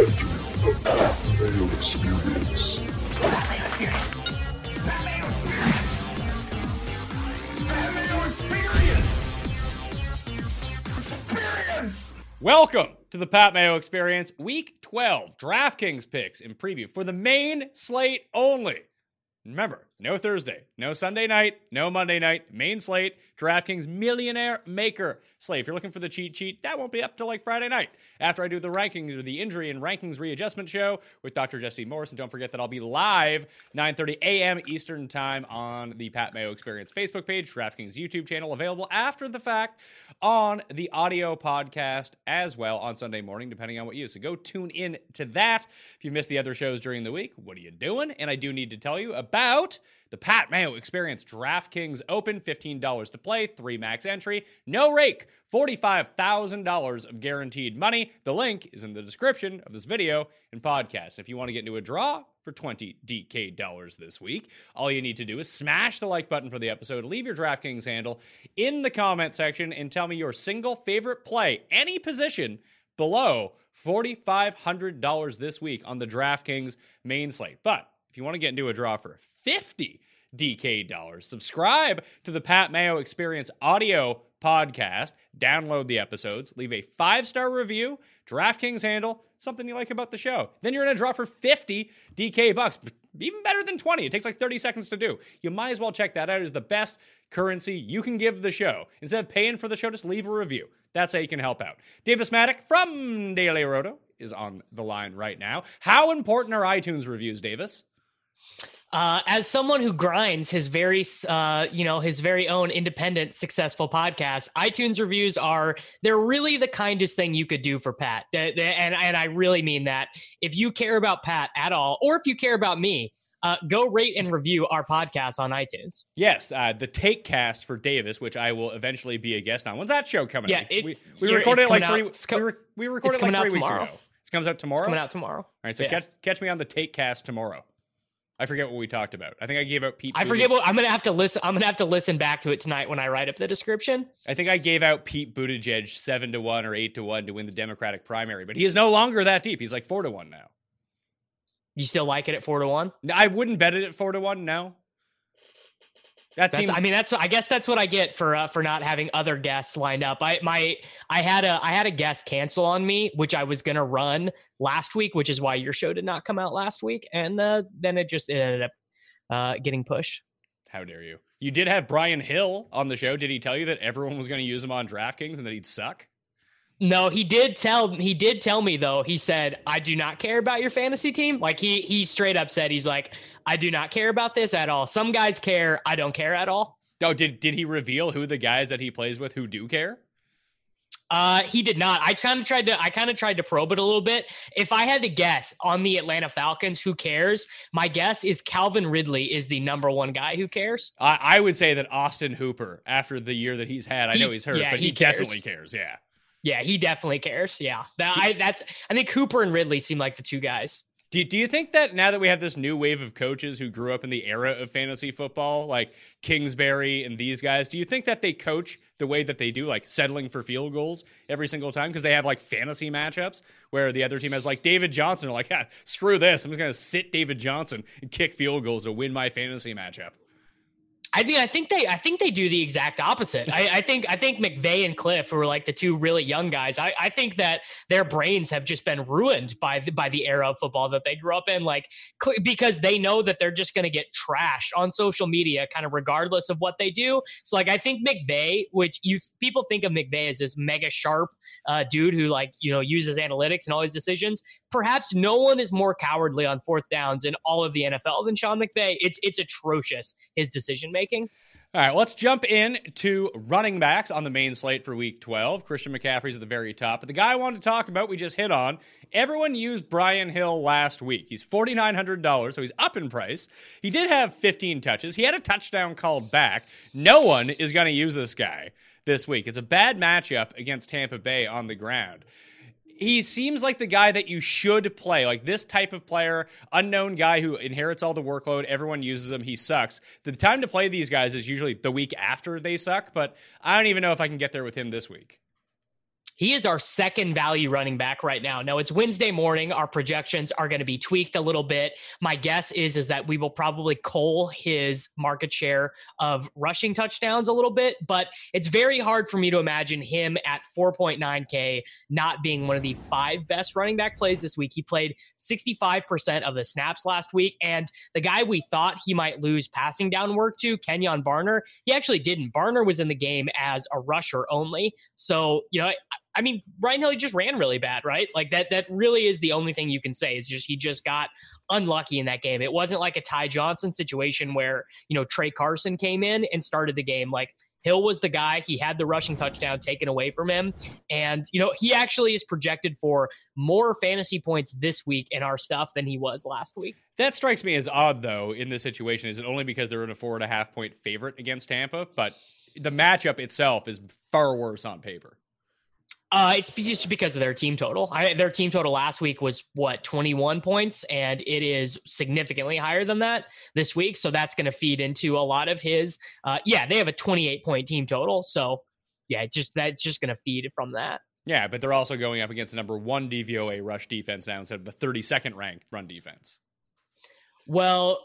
Mayo experience. Mayo experience. Mayo experience. Mayo experience. Experience. Welcome to the Pat Mayo Experience, Week 12 DraftKings picks in preview for the main slate only. Remember, no Thursday, no Sunday night, no Monday night, main slate, DraftKings Millionaire Maker slate. If you're looking for the cheat sheet, that won't be up till like Friday night after I do the rankings or the injury and rankings readjustment show with Dr. Jesse Morris. And don't forget that I'll be live 9:30 a.m. Eastern Time on the Pat Mayo Experience Facebook page, DraftKings YouTube channel, available after the fact on the audio podcast as well on Sunday morning, depending on what you. So go tune in to that. If you missed the other shows during the week, what are you doing? And I do need to tell you about the Pat Mayo Experience DraftKings Open, $15 to play, three max entry, no rake, $45,000 of guaranteed money. The link is in the description of this video and podcast. If you want to get into a draw for 20 DK dollars this week, all you need to do is smash the like button for the episode, leave your DraftKings handle in the comment section, and tell me your single favorite play, any position below $4,500 this week on the DraftKings main slate. But if you want to get into a draw for 50 DK dollars, subscribe to the Pat Mayo Experience audio podcast, download the episodes, leave a five star review, DraftKings handle, something you like about the show. Then you're in a draw for 50 DK bucks. Even better than 20. It takes like 30 seconds to do. You might as well check that out. It is the best currency you can give the show. Instead of paying for the show, just leave a review. That's how you can help out. Davis Mattek from Daily Roto is on the line right now. How important are iTunes reviews, Davis? Uh, as someone who grinds his very, uh, you know, his very own independent successful podcast, iTunes reviews are they're really the kindest thing you could do for Pat, and and I really mean that. If you care about Pat at all, or if you care about me, uh, go rate and review our podcast on iTunes. Yes, uh, the Take Cast for Davis, which I will eventually be a guest on. When's that show coming Yeah, out? it- we, we recorded it like three. out- co- we, re- we recorded it like three weeks tomorrow. ago. It comes out tomorrow. It's coming out tomorrow. All right, so Yeah. catch catch me on the Take Cast tomorrow. I forget what we talked about. I think I gave out Pete. I forget what I'm gonna have to listen. I'm gonna have to listen back to it tonight when I write up the description. I think I gave out Pete Buttigieg seven to one or eight to one to win the Democratic primary, but he is no longer that deep. He's like four to one now. You still like it at four to one? I wouldn't bet it at four to one. No, That That's, seems. I mean, that's I guess that's what I get for uh, for not having other guests lined up. I my I had a I had a guest cancel on me, which I was gonna run last week, which is why your show did not come out last week, and uh, then it just it ended up uh, getting pushed. how dare you? You did have Brian Hill on the show. Did he tell you that everyone was going to use him on DraftKings and that he'd suck? No, he did tell he did tell me though. He said, "I do not care about your fantasy team." Like he he straight up said he's like, "I do not care about this at all. Some guys care, I don't care at all." Oh, did did he reveal who the guys that he plays with who do care? Uh, he did not. I kind of tried to. I kind of tried to probe it a little bit. If I had to guess on the Atlanta Falcons, who cares? My guess is Calvin Ridley is the number one guy who cares. I, I would say that Austin Hooper, after the year that he's had, I He- know he's hurt, yeah, but he, he definitely cares. Yeah. Yeah, he definitely cares. Yeah, that, I that's. I think Cooper and Ridley seem like the two guys. Do, do you think that now that we have this new wave of coaches who grew up in the era of fantasy football, like Kingsbury and these guys, do you think that they coach the way that they do, like settling for field goals every single time? Because they have like fantasy matchups where the other team has like David Johnson. They're like, yeah, screw this. I'm just going to sit David Johnson and kick field goals to win my fantasy matchup. I mean, I think they, I think they do the exact opposite. I, I think, I think McVay and Kliff, who are like the two really young guys, I, I think that their brains have just been ruined by the, by the era of football that they grew up in. Like, because they know that they're just going to get trashed on social media, kind of regardless of what they do. So, like, I think McVay, which you people think of McVay as this mega sharp uh, dude who like you know uses analytics and all his decisions. Perhaps no one is more cowardly on fourth downs in all of the NFL than Sean McVay. It's it's atrocious his decision making. All right, let's jump in to running backs on the main slate for week 12. Christian McCaffrey's at the very top. But the guy I wanted to talk about, we just hit on. Everyone used Brian Hill last week. He's $4,900, so he's up in price. He did have 15 touches. He had a touchdown called back. No one is going to use this guy this week. It's a bad matchup against Tampa Bay on the ground he seems like the guy that you should play. Like this type of player, unknown guy who inherits all the workload. Everyone uses him. He sucks. The time to play these guys is usually the week after they suck, but I don't even know if I can get there with him this week. He is our second value running back right now. Now it's Wednesday morning. Our projections are going to be tweaked a little bit. My guess is is that we will probably cull his market share of rushing touchdowns a little bit, but it's very hard for me to imagine him at 4.9k not being one of the five best running back plays this week. He played 65% of the snaps last week and the guy we thought he might lose passing down work to, Kenjon Barner, he actually didn't. Barner was in the game as a rusher only. So, you know, I mean, Brian Hill just ran really bad, right? Like that. That really is the only thing you can say. Is just he just got unlucky in that game. It wasn't like a Ty Johnson situation where you know Tra Carson came in and started the game. Like Hill was the guy. He had the rushing touchdown taken away from him, and you know he actually is projected for more fantasy points this week in our stuff than he was last week. That strikes me as odd, though, in this situation. Is it only because they're in a four and a half point favorite against Tampa? But the matchup itself is far worse on paper. Uh, it's just because of their team total. I, their team total last week was what 21 points, and it is significantly higher than that this week. So that's going to feed into a lot of his. Uh, yeah, they have a 28 point team total. So yeah, it just that's just going to feed from that. Yeah, but they're also going up against the number one DVOA rush defense now instead of the 32nd ranked run defense. Well,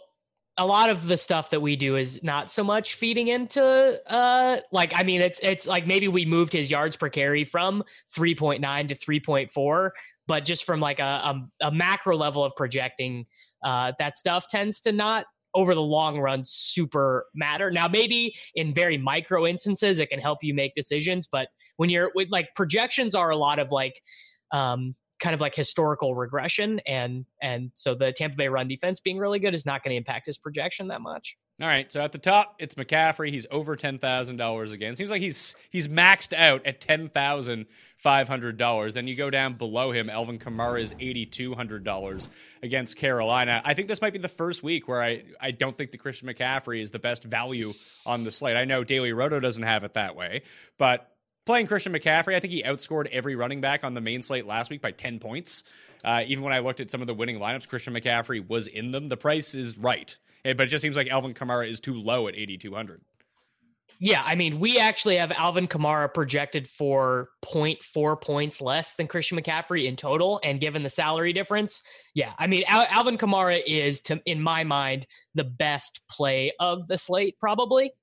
a lot of the stuff that we do is not so much feeding into uh like I mean it's it's like maybe we moved his yards per carry from 3.9 to 3.4 but just from like a, a, a macro level of projecting uh that stuff tends to not over the long run super matter. Now maybe in very micro instances it can help you make decisions but when you're with like projections are a lot of like um kind of like historical regression and and so the Tampa Bay run defense being really good is not going to impact his projection that much. All right, so at the top it's McCaffrey. He's over ten thousand dollars again. Seems like he's he's maxed out at ten thousand five hundred dollars. Then you go down below him. Alvin Kamara is eighty two hundred dollars against Carolina. I think this might be the first week where I I don't think the Christian McCaffrey is the best value on the slate. I know Daily Roto doesn't have it that way, but playing Christian McCaffrey, I think he outscored every running back on the main slate last week by 10 points. Uh, even when I looked at some of the winning lineups, Christian McCaffrey was in them. The price is right, Eh, but it just seems like Alvin Kamara is too low at 8,200. Yeah, I mean, we actually have Alvin Kamara projected for 0.4 points less than Christian McCaffrey in total. And given the salary difference, yeah, I mean, Al- Alvin Kamara is, to, in my mind, the best play of the slate, probably.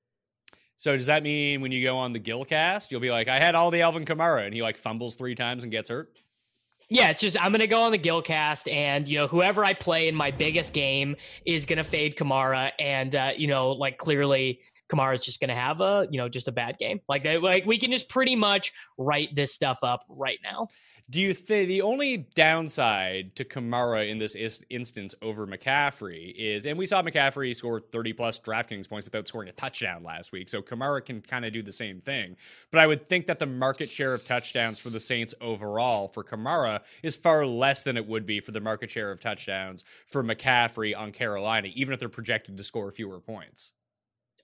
So does that mean when you go on the Gilcast, you'll be like, I had all the Alvin Kamara, and he like fumbles three times and gets hurt? Yeah, it's just I'm gonna go on the Gilcast, and you know whoever I play in my biggest game is gonna fade Kamara, and uh, you know like clearly Kamara's just gonna have a you know just a bad game. Like like we can just pretty much write this stuff up right now. Do you think the only downside to Kamara in this is- instance over McCaffrey is, and we saw McCaffrey score 30 plus DraftKings points without scoring a touchdown last week, so Kamara can kind of do the same thing. But I would think that the market share of touchdowns for the Saints overall for Kamara is far less than it would be for the market share of touchdowns for McCaffrey on Carolina, even if they're projected to score fewer points.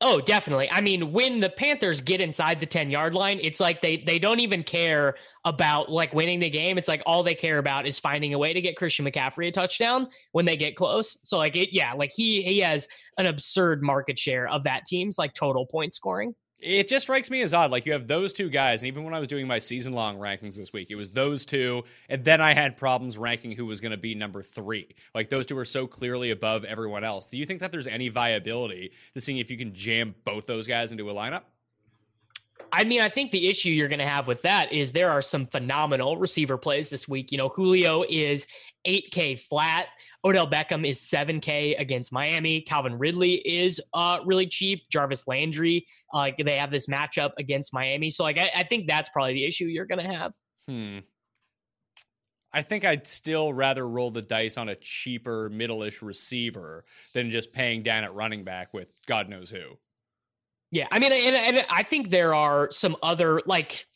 Oh, definitely. I mean, when the Panthers get inside the 10 yard line, it's like they they don't even care about like winning the game. It's like all they care about is finding a way to get Christian McCaffrey a touchdown when they get close. So like it, yeah, like he he has an absurd market share of that team's like total point scoring. It just strikes me as odd. Like you have those two guys, and even when I was doing my season long rankings this week, it was those two, and then I had problems ranking who was going to be number three. Like those two are so clearly above everyone else. Do you think that there's any viability to seeing if you can jam both those guys into a lineup? I mean, I think the issue you're going to have with that is there are some phenomenal receiver plays this week. You know, Julio is 8K flat. Odell Beckham is 7K against Miami. Calvin Ridley is uh, really cheap. Jarvis Landry, uh, they have this matchup against Miami. So, like, I, I think that's probably the issue you're going to have. Hmm. I think I'd still rather roll the dice on a cheaper middle-ish receiver than just paying down at running back with God knows who. Yeah, I mean, and, and I think there are some other like.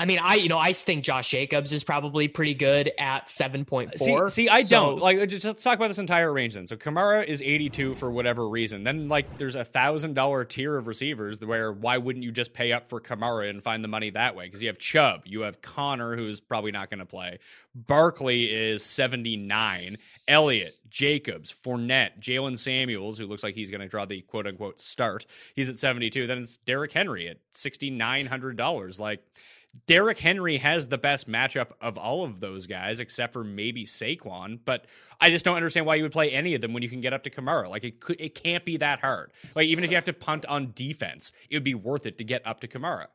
I mean, I you know I think Josh Jacobs is probably pretty good at uh, seven point four. See, see, I So- don't like. Uh, just let's talk about this entire range then. So Kamara is eighty-two for whatever reason. Then like, there's a thousand dollar tier of receivers where why wouldn't you just pay up for Kamara and find the money that way? Because you have Chubb, you have Connor, who's probably not going to play. Barkley is seventy-nine. Elliott, Jacobs, Fournette, Jaylen Samuels, who looks like he's going to draw the quote unquote start. He's at seventy-two. Then it's Derrick Henry at sixty-nine hundred dollars. Like. Derrick Henry has the best matchup of all of those guys, except for maybe Saquon. But I just don't understand why you would play any of them when you can get up to Kamara. Like it could, it can't be that hard. Like even if you have to punt on defense, it would be worth it to get up to Kamara.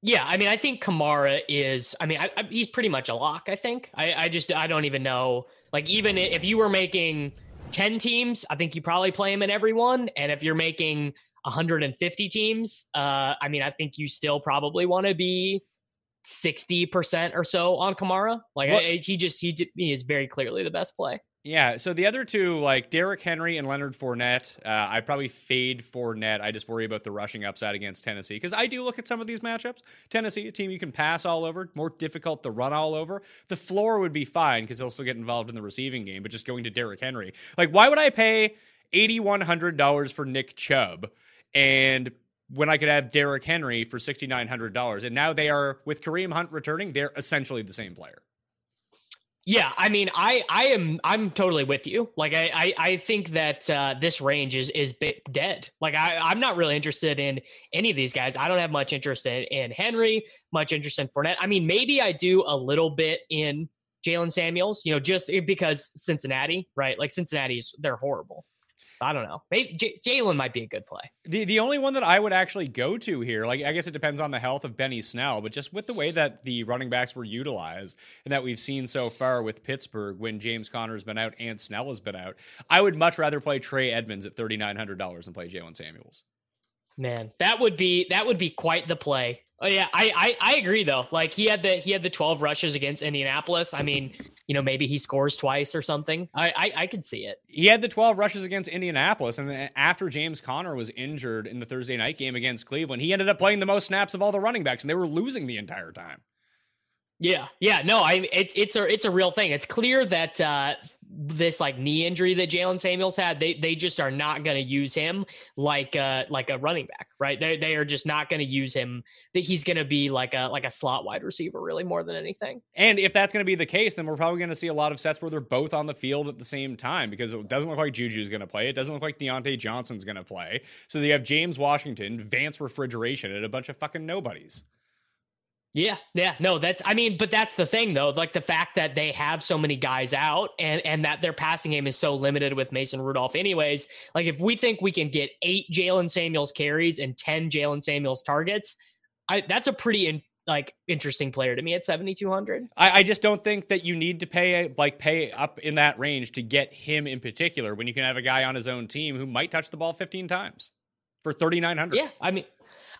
Yeah, I mean, I think Kamara is. I mean, I, I, he's pretty much a lock. I think. I, I just I don't even know. Like even if you were making ten teams, I think you probably play him in every one. And if you're making 150 teams, uh, I mean, I think you still probably want to be 60 percent or so on Kamara. Like I, he just he, he is very clearly the best play. Yeah. So the other two, like Derrick Henry and Leonard Fournette, uh, I probably fade Fournette. I just worry about the rushing upside against Tennessee because I do look at some of these matchups. Tennessee, a team you can pass all over, more difficult to run all over. The floor would be fine because he'll still get involved in the receiving game, but just going to Derrick Henry, like why would I pay eighty one hundred dollars for Nick Chubb and when I could have Derrick Henry for sixty nine hundred dollars, and now they are with Kareem Hunt returning, they're essentially the same player. Yeah, I mean, I I am I'm totally with you. Like I I, I think that uh, this range is is bit dead. Like I I'm not really interested in any of these guys. I don't have much interest in, in Henry, much interest in Fournette. I mean, maybe I do a little bit in Jaylen Samuels. You know, just because Cincinnati, right? Like Cincinnati's they're horrible. I don't know. Maybe J- Jaylen might be a good play. The the only one that I would actually go to here, like I guess it depends on the health of Benny Snell, but just with the way that the running backs were utilized and that we've seen so far with Pittsburgh when James Conner's been out and Snell has been out, I would much rather play Trey Edmunds at thirty nine hundred dollars than play Jaylen Samuels. Man, that would be that would be quite the play. Oh yeah, I, I I agree though. Like he had the he had the 12 rushes against Indianapolis. I mean, you know, maybe he scores twice or something. I I, I could see it. He had the 12 rushes against Indianapolis, and then after James Conner was injured in the Thursday night game against Cleveland, he ended up playing the most snaps of all the running backs, and they were losing the entire time. Yeah, yeah. No, I it's it's a it's a real thing. It's clear that uh this like knee injury that Jaylen Samuels had, they they just are not going to use him like uh like a running back, right? They they are just not going to use him. That he's going to be like a like a slot wide receiver, really more than anything. And if that's going to be the case, then we're probably going to see a lot of sets where they're both on the field at the same time because it doesn't look like Juju's going to play. It doesn't look like Diontae Johnson's going to play. So you have James Washington, Vance Refrigeration, and a bunch of fucking nobodies. Yeah, yeah, no, that's I mean, but that's the thing though, like the fact that they have so many guys out and and that their passing game is so limited with Mason Rudolph, anyways. Like if we think we can get eight Jaylen Samuels carries and ten Jaylen Samuels targets, I that's a pretty in, like interesting player to me at seventy two hundred. I, I just don't think that you need to pay like pay up in that range to get him in particular when you can have a guy on his own team who might touch the ball fifteen times for thirty nine hundred. Yeah, I mean,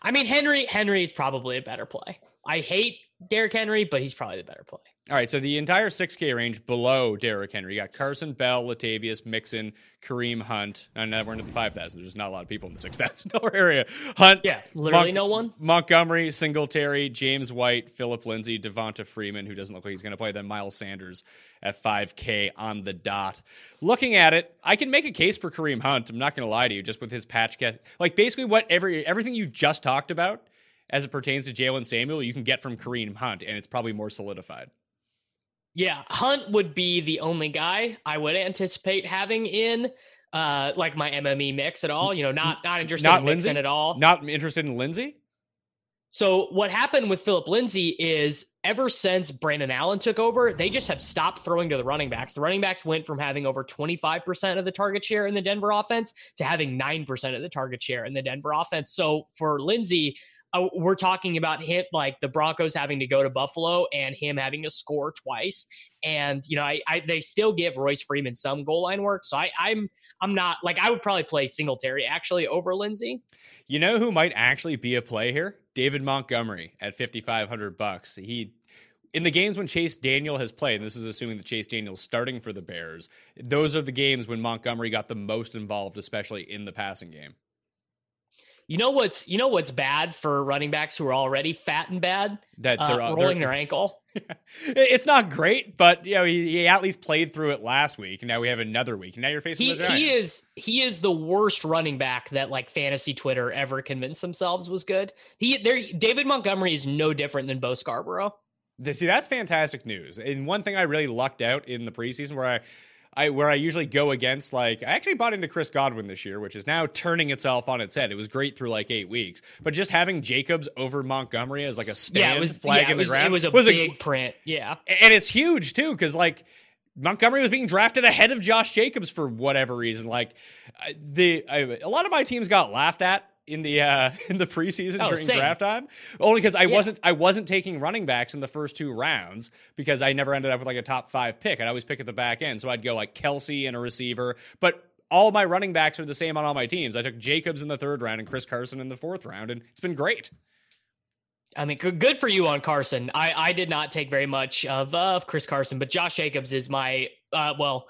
I mean Henry Henry is probably a better play. I hate Derrick Henry, but he's probably the better play. All right, so the entire 6K range below Derrick Henry, you got Carson Bell, Latavius, Mixon, Kareem Hunt, and now we're into the 5,000. There's not a lot of people in the $6,000 area. Hunt, yeah, literally Mon- no one. Montgomery, Singletary, James White, Phillip Lindsay, Devonta Freeman, who doesn't look like he's going to play, then Miles Sanders at 5K on the dot. Looking at it, I can make a case for Kareem Hunt. I'm not going to lie to you, just with his patch get like basically what every everything you just talked about as it pertains to Jaylen Samuel, you can get from Kareem Hunt, and it's probably more solidified. Yeah, Hunt would be the only guy I would anticipate having in uh like my MME mix at all. You know, not not interested Not in Lindsay? At all. Not interested in Lindsay? So what happened with Phillip Lindsay is ever since Brandon Allen took over, they just have stopped throwing to the running backs. The running backs went from having over 25% of the target share in the Denver offense to having 9% of the target share in the Denver offense. So for Lindsay, uh, we're talking about him like the Broncos having to go to Buffalo and him having to score twice. And you know, I, I they still give Royce Freeman some goal line work. So I, I'm I'm not like I would probably play Singletary actually over Lindsay. You know who might actually be a play here? David Montgomery at 5500 bucks. He in the games when Chase Daniel has played, and this is assuming that Chase Daniel's starting for the Bears, those are the games when Montgomery got the most involved, especially in the passing game. You know what's you know what's bad for running backs who are already fat and bad? That Uh, they're rolling they're- their ankle. It's not great, but you know he, he at least played through it last week, and now we have another week, and now you're facing He the Giants. he is he is the worst running back that like fantasy Twitter ever convinced themselves was good. He there David Montgomery is no different than Bo Scarborough. See, that's fantastic news. And one thing I really lucked out in the preseason where I, I where I usually go against like I actually bought into Chris Godwin this year, which is now turning itself on its head. It was great through like eight weeks, but just having Jacobs over Montgomery as like a stand yeah, was flag yeah, in it was, the ground it was a big print. Yeah. and it's huge too because like Montgomery was being drafted ahead of Josh Jacobs for whatever reason. Like the I, a lot of my teams got laughed at in the uh in the preseason Oh, during same. draft time only because I Yeah. wasn't I wasn't taking running backs in the first two rounds because I never ended up with like a top five pick. I'd always pick at the back end, so I'd go like Kelce and a receiver, but. All my running backs are the same on all my teams. I took Jacobs in the third round and Chris Carson in the fourth round, and it's been great. I mean, good, good for you on Carson. I, I did not take very much of, uh, of Chris Carson, but Josh Jacobs is my, uh, well,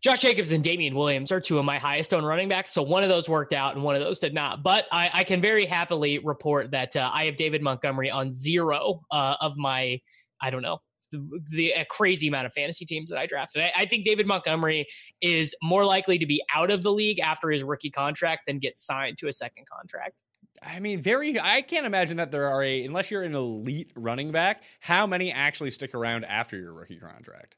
Josh Jacobs and Damien Williams are two of my highest owned running backs. So one of those worked out and one of those did not. But I, I can very happily report that uh, I have David Montgomery on zero uh, of my, I don't know, the, the crazy amount of fantasy teams that I drafted. I, I think David Montgomery is more likely to be out of the league after his rookie contract than get signed to a second contract. I mean, very. I can't imagine that there are a unless you're an elite running back. How many actually stick around after your rookie contract?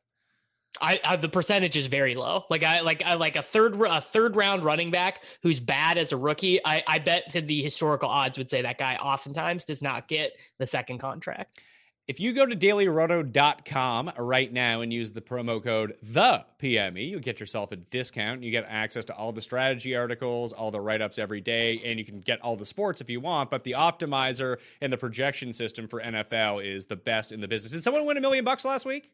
I, I the percentage is very low. Like I like I like a third a third round running back who's bad as a rookie. I I bet the historical odds would say that guy oftentimes does not get the second contract. If you go to dailyroto.com right now and use the promo code the PME, you'll get yourself a discount. You get access to all the strategy articles, all the write ups every day, and you can get all the sports if you want. But the optimizer and the projection system for NFL is the best in the business. Did someone win a million bucks last week?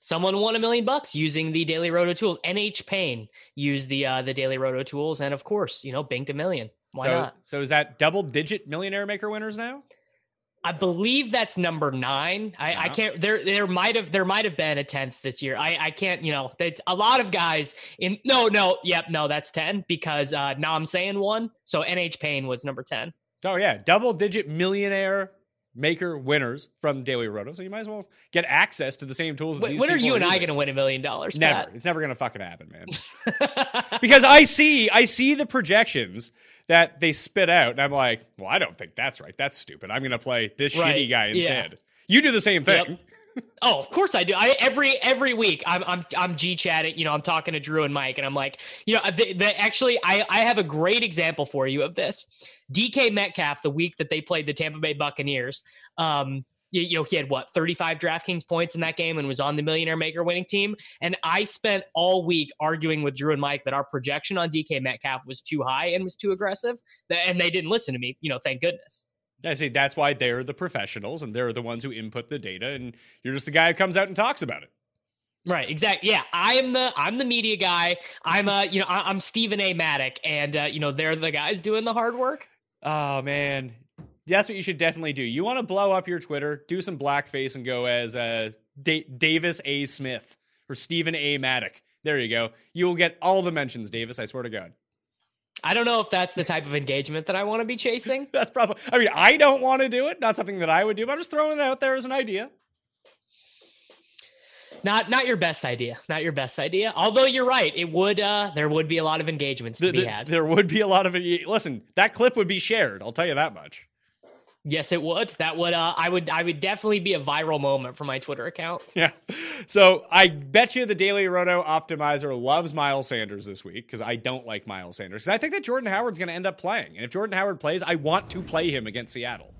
Someone won a million bucks using the Daily Roto tools. NH Payne used the uh, the Daily Roto tools, and of course, you know, banked a million. Why so, not? so is that double digit millionaire maker winners now? I believe that's number nine. I, I can't. There, there might have, there might have been a tenth this year. I, I can't. You know, that's a lot of guys in. No, no, yep, no, that's ten because uh, Nam saying one. So NH Payne was number ten. Oh yeah, double digit millionaire maker winners from Daily Roto. So you might as well get access to the same tools. that When, are you and I going to win a million dollars? Never. Pat? It's never gonna fucking happen, man. because I see, I see the projections that they spit out, and I'm like, well, I don't think that's right. That's stupid. I'm gonna play this Right, shitty guy yeah. instead. You do the same thing. Oh, of course I do. I every every week I'm I'm I'm G chatting. You know, I'm talking to Drew and Mike, and I'm like, you know, the, the, actually I I have a great example for you of this. DK Metcalf, the week that they played the Tampa Bay Buccaneers, um, you, you know, he had what 35 DraftKings points in that game and was on the Millionaire Maker winning team. And I spent all week arguing with Drew and Mike that our projection on DK Metcalf was too high and was too aggressive, and they didn't listen to me. You know, thank goodness. I say that's why they're the professionals and they're the ones who input the data, and you're just the guy who comes out and talks about it. Right, exactly. Yeah, I'm the I'm the media guy. I'm uh, you know, I, am Stephen A. Mattek, and uh, you know, they're the guys doing the hard work. Oh man, that's what you should definitely do. You want to blow up your Twitter, do some blackface, and go as uh, da- Davis A. Smith or Stephen A. Mattek. There you go. You will get all the mentions, Davis. I swear to God. I don't know if that's the type of engagement that I want to be chasing. that's probably. I mean, I don't want to do it. Not something that I would do. But I'm just throwing it out there as an idea. Not not your best idea. Not your best idea. Although you're right, it would. uh There would be a lot of engagements to the, be the, had. There would be a lot of. Listen, that clip would be shared. I'll tell you that much. Yes, it would. That would uh I would I would definitely be a viral moment for my Twitter account. Yeah. So I bet you the Daily Roto optimizer loves Miles Sanders this week because I don't like Miles Sanders. Because I think that Jordan Howard's going to end up playing. And if Jordan Howard plays, I want to play him against Seattle.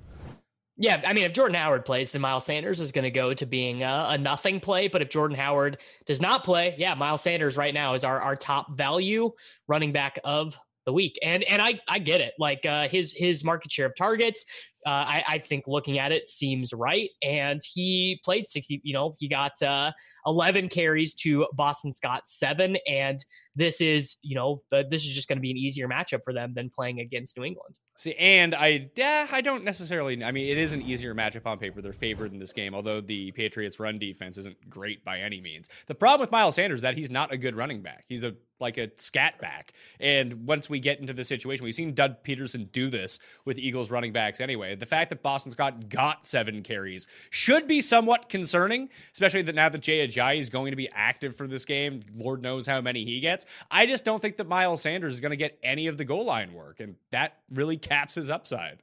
Yeah, I mean, if Jordan Howard plays, then Miles Sanders is going to go to being a, a, nothing play. But if Jordan Howard does not play, yeah, Miles Sanders right now is our, our top value running back of the week. And and I I get it. Like uh, his his market share of targets, uh, I, I think looking at it seems right. And he played 60, you know, he got uh, 11 carries to Boston Scott seven. And this is, you know, this is just going to be an easier matchup for them than playing against New England. See, and I, yeah, I don't necessarily. I mean, it is an easier matchup on paper. They're favored in this game, although the Patriots' run defense isn't great by any means. The problem with Miles Sanders is that he's not a good running back. He's a like a scat back. And once we get into the situation, we've seen Doug Pederson do this with Eagles running backs anyway. The fact that Boston Scott got seven carries should be somewhat concerning, especially that now that Jay Ajayi is going to be active for this game. Lord knows how many he gets. I just don't think that Miles Sanders is going to get any of the goal line work, and that really caps his upside.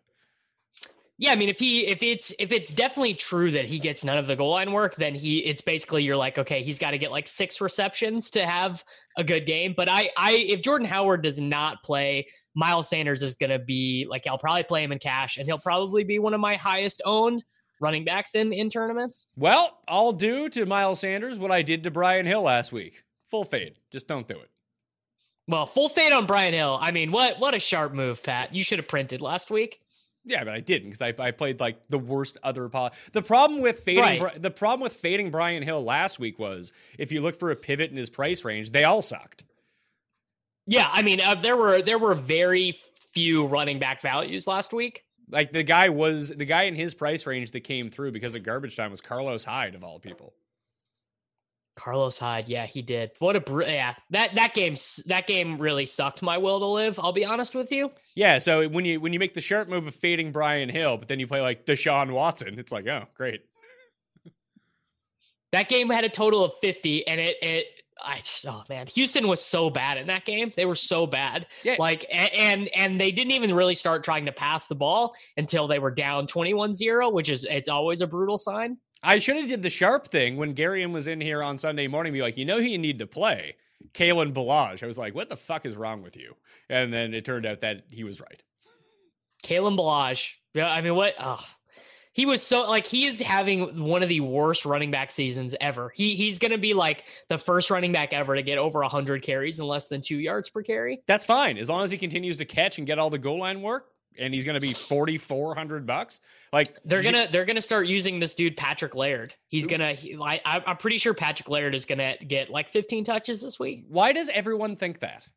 Yeah, I mean, if he if it's if it's definitely true that he gets none of the goal line work, then he it's basically you're like, okay, he's got to get like six receptions to have a good game. But I I if Jordan Howard does not play, Miles Sanders is gonna be like I'll probably play him in cash, and he'll probably be one of my highest owned running backs in in tournaments. Well, I'll do to Miles Sanders what I did to Brian Hill last week. Full fade. Just don't do it. Well, full fade on Brian Hill. I mean, what what a sharp move, Pat. You should have printed last week. Yeah, but I didn't because I, I played like the worst other po- The problem with fading right. the problem with fading Brian Hill last week was if you look for a pivot in his price range, they all sucked. Yeah, I mean, uh, there were there were very few running back values last week. Like the guy was the guy in his price range that came through because of garbage time was Carlos Hyde of all people. Carlos Hyde, yeah, he did. What a br- yeah that that game that game really sucked my will to live. I'll be honest with you. Yeah, so when you when you make the sharp move of fading Brian Hill, but then you play like Deshaun Watson, it's like oh great. that game had a total of fifty, and it it I just, oh man, Houston was so bad in that game. They were so bad. Yeah. Like and and they didn't even really start trying to pass the ball until they were down 21-0, which is it's always a brutal sign. I should have did the sharp thing when Garion was in here on Sunday morning. Be like, you know who you need to play, Kalen Ballage. I was like, what the fuck is wrong with you? And then it turned out that he was right. Kalen Ballage. Yeah, I mean, what? Oh, he was so like he is having one of the worst running back seasons ever. He he's going to be like the first running back ever to get over 100 carries and less than 2 yards per carry. That's fine as long as he continues to catch and get all the goal line work and he's going to be 4400 bucks? Like they're going to they're going to start using this dude Patrick Laird. He's going to he, I, i'm pretty sure Patrick Laird is going to get like 15 touches this week. Why does everyone think that?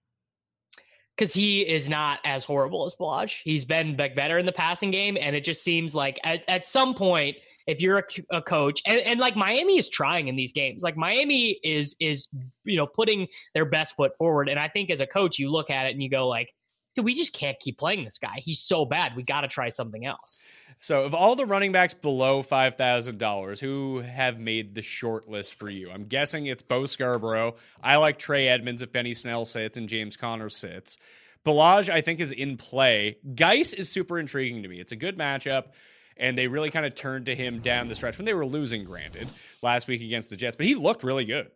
Because he is not as horrible as Ballage. He's been better in the passing game, and it just seems like at, at some point, if you're a, a coach, and, and like Miami is trying in these games, like Miami is is you know putting their best foot forward, and I think as a coach, you look at it and you go like, dude, we just can't keep playing this guy. He's so bad. We got to try something else. So, of all the running backs below five thousand dollars, who have made the short list for you? I'm guessing it's Bo Scarborough. I like Trey Edmunds if Benny Snell sits and James Conner sits. Ballage, I think, is in play. Guice is super intriguing to me. It's a good matchup. and they really kind of turned to him down the stretch when they were losing, granted, last week against the Jets. But he looked really good.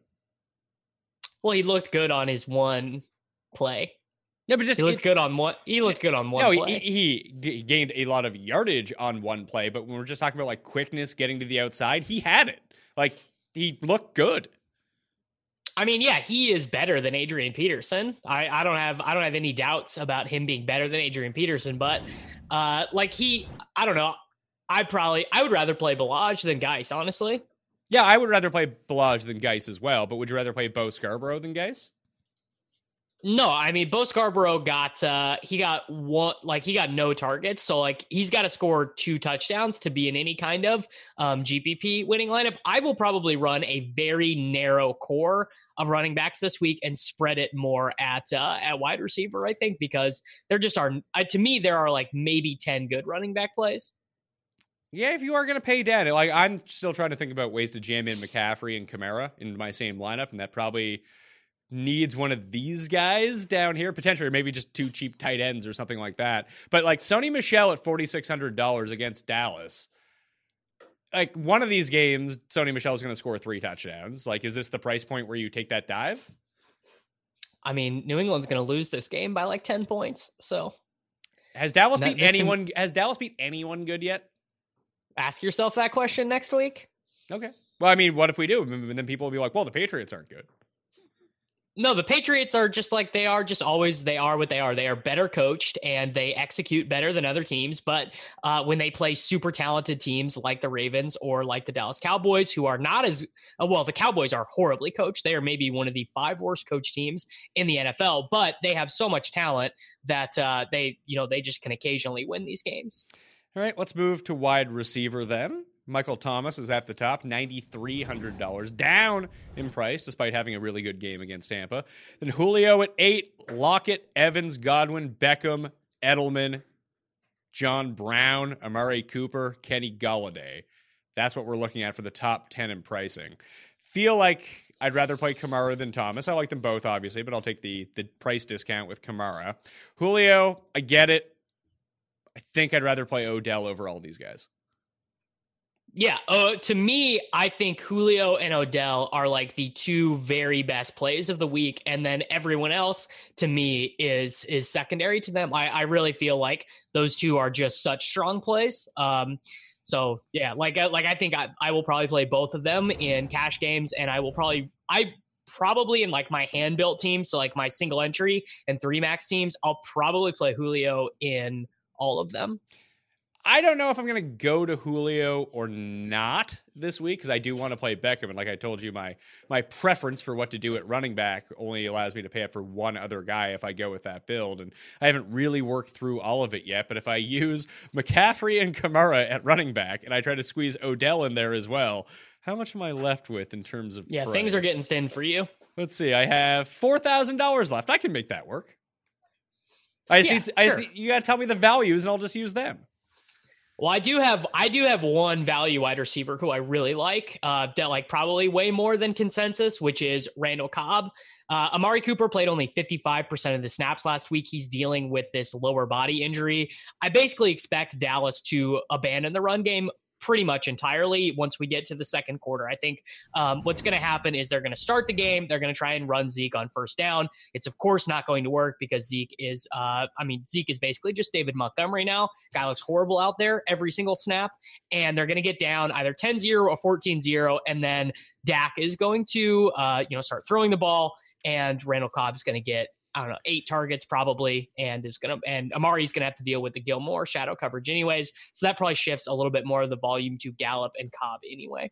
Well, he looked good on his one play. Yeah, but just He looked it- good on one. He looked good on one no, play. he, he, he gained a lot of yardage on one play, but when we're just talking about like quickness, getting to the outside, he had it. Like he looked good. I mean, yeah, he is better than Adrian Peterson. I, I don't have I don't have any doubts about him being better than Adrian Peterson, but uh like he I don't know. I probably I would rather play Ballage than Guice, honestly. Yeah, I would rather play Ballage than Guice as well, but would you rather play Bo Scarborough than Guice? No, I mean Bo Scarborough got uh he got one like he got no targets, so like he's got to score two touchdowns to be in any kind of um GPP winning lineup. I will probably run a very narrow core of running backs this week and spread it more at uh at wide receiver, I think, because there just are uh, to me there are like maybe 10 good running back plays. Yeah, if you are going to pay down, like I'm still trying to think about ways to jam in McCaffrey and Kamara in my same lineup, and that probably needs one of these guys down here, potentially, or maybe just two cheap tight ends or something like that. But like Sony Michel at forty six hundred dollars against Dallas, like one of these games, Sony Michel is going to score three touchdowns. Like, is this the price point where you take that dive? I mean, New England's going to lose this game by like 10 points. So, Has Dallas beat anyone? Has Dallas beat anyone good yet? ask yourself that question next week. Okay. Well, I mean, what if we do? And then people will be like, "Well, the Patriots aren't good." No, the Patriots are just like they are, just always they are what they are. They are better coached and they execute better than other teams. But uh, when they play super talented teams like the Ravens or like the Dallas Cowboys, who are not as uh, well, the Cowboys are horribly coached. They are maybe one of the five worst coached teams in the NFL, but they have so much talent that uh, they, you know, they just can occasionally win these games. All right, let's move to wide receiver then. Michael Thomas is at the top, $9,300, down in price despite having a really good game against Tampa. Then Julio at eight, Lockett, Evans, Godwin, Beckham, Edelman, John Brown, Amari Cooper, Kenny Golladay. That's what we're looking at for the top 10 in pricing. Feel like I'd rather play Kamara than Thomas. I like them both, obviously, but I'll take the, the price discount with Kamara. Julio, I get it. I think I'd rather play Odell over all these guys. Yeah, uh, to me, I think Julio and Odell are like the two very best plays of the week, and then everyone else to me is is secondary to them. I, I really feel like those two are just such strong plays. Um, so yeah, like like I think I, I will probably play both of them in cash games, and I will probably I probably in like my hand built team, so like my single entry and three max teams, I'll probably play Julio in all of them. I don't know if I'm going to go to Julio or not this week because I do want to play Beckham, and like I told you, my my preference for what to do at running back only allows me to pay up for one other guy if I go with that build, and I haven't really worked through all of it yet. But if I use McCaffrey and Kamara at running back, and I try to squeeze Odell in there as well, how much am I left with in terms of Yeah, things are getting thin for you. Let's see. I have four thousand dollars left. I can make that work. I just Yeah, need. I just need, you got to tell me the values, and I'll just use them. Well, I do have I do have one value wide receiver who I really like, uh, that like probably way more than consensus, which is Randall Cobb. Uh, Amari Cooper played only 55% of the snaps last week. He's dealing with this lower body injury. I basically expect Dallas to abandon the run game pretty much entirely once we get to the second quarter. I think um, what's going to happen is they're going to start the game. They're going to try and run Zeke on first down. It's of course not going to work because Zeke is, uh, I mean, Zeke is basically just David Montgomery now. Guy looks horrible out there every single snap. And they're going to get down either 10 0 or 14 0. And then Dak is going to, uh, you know, start throwing the ball. And Randall Cobb's going to get I don't know, eight targets probably, and is gonna and Amari's gonna have to deal with the Gilmore shadow coverage anyways. So that probably shifts a little bit more of the volume to Gallup and Cobb anyway.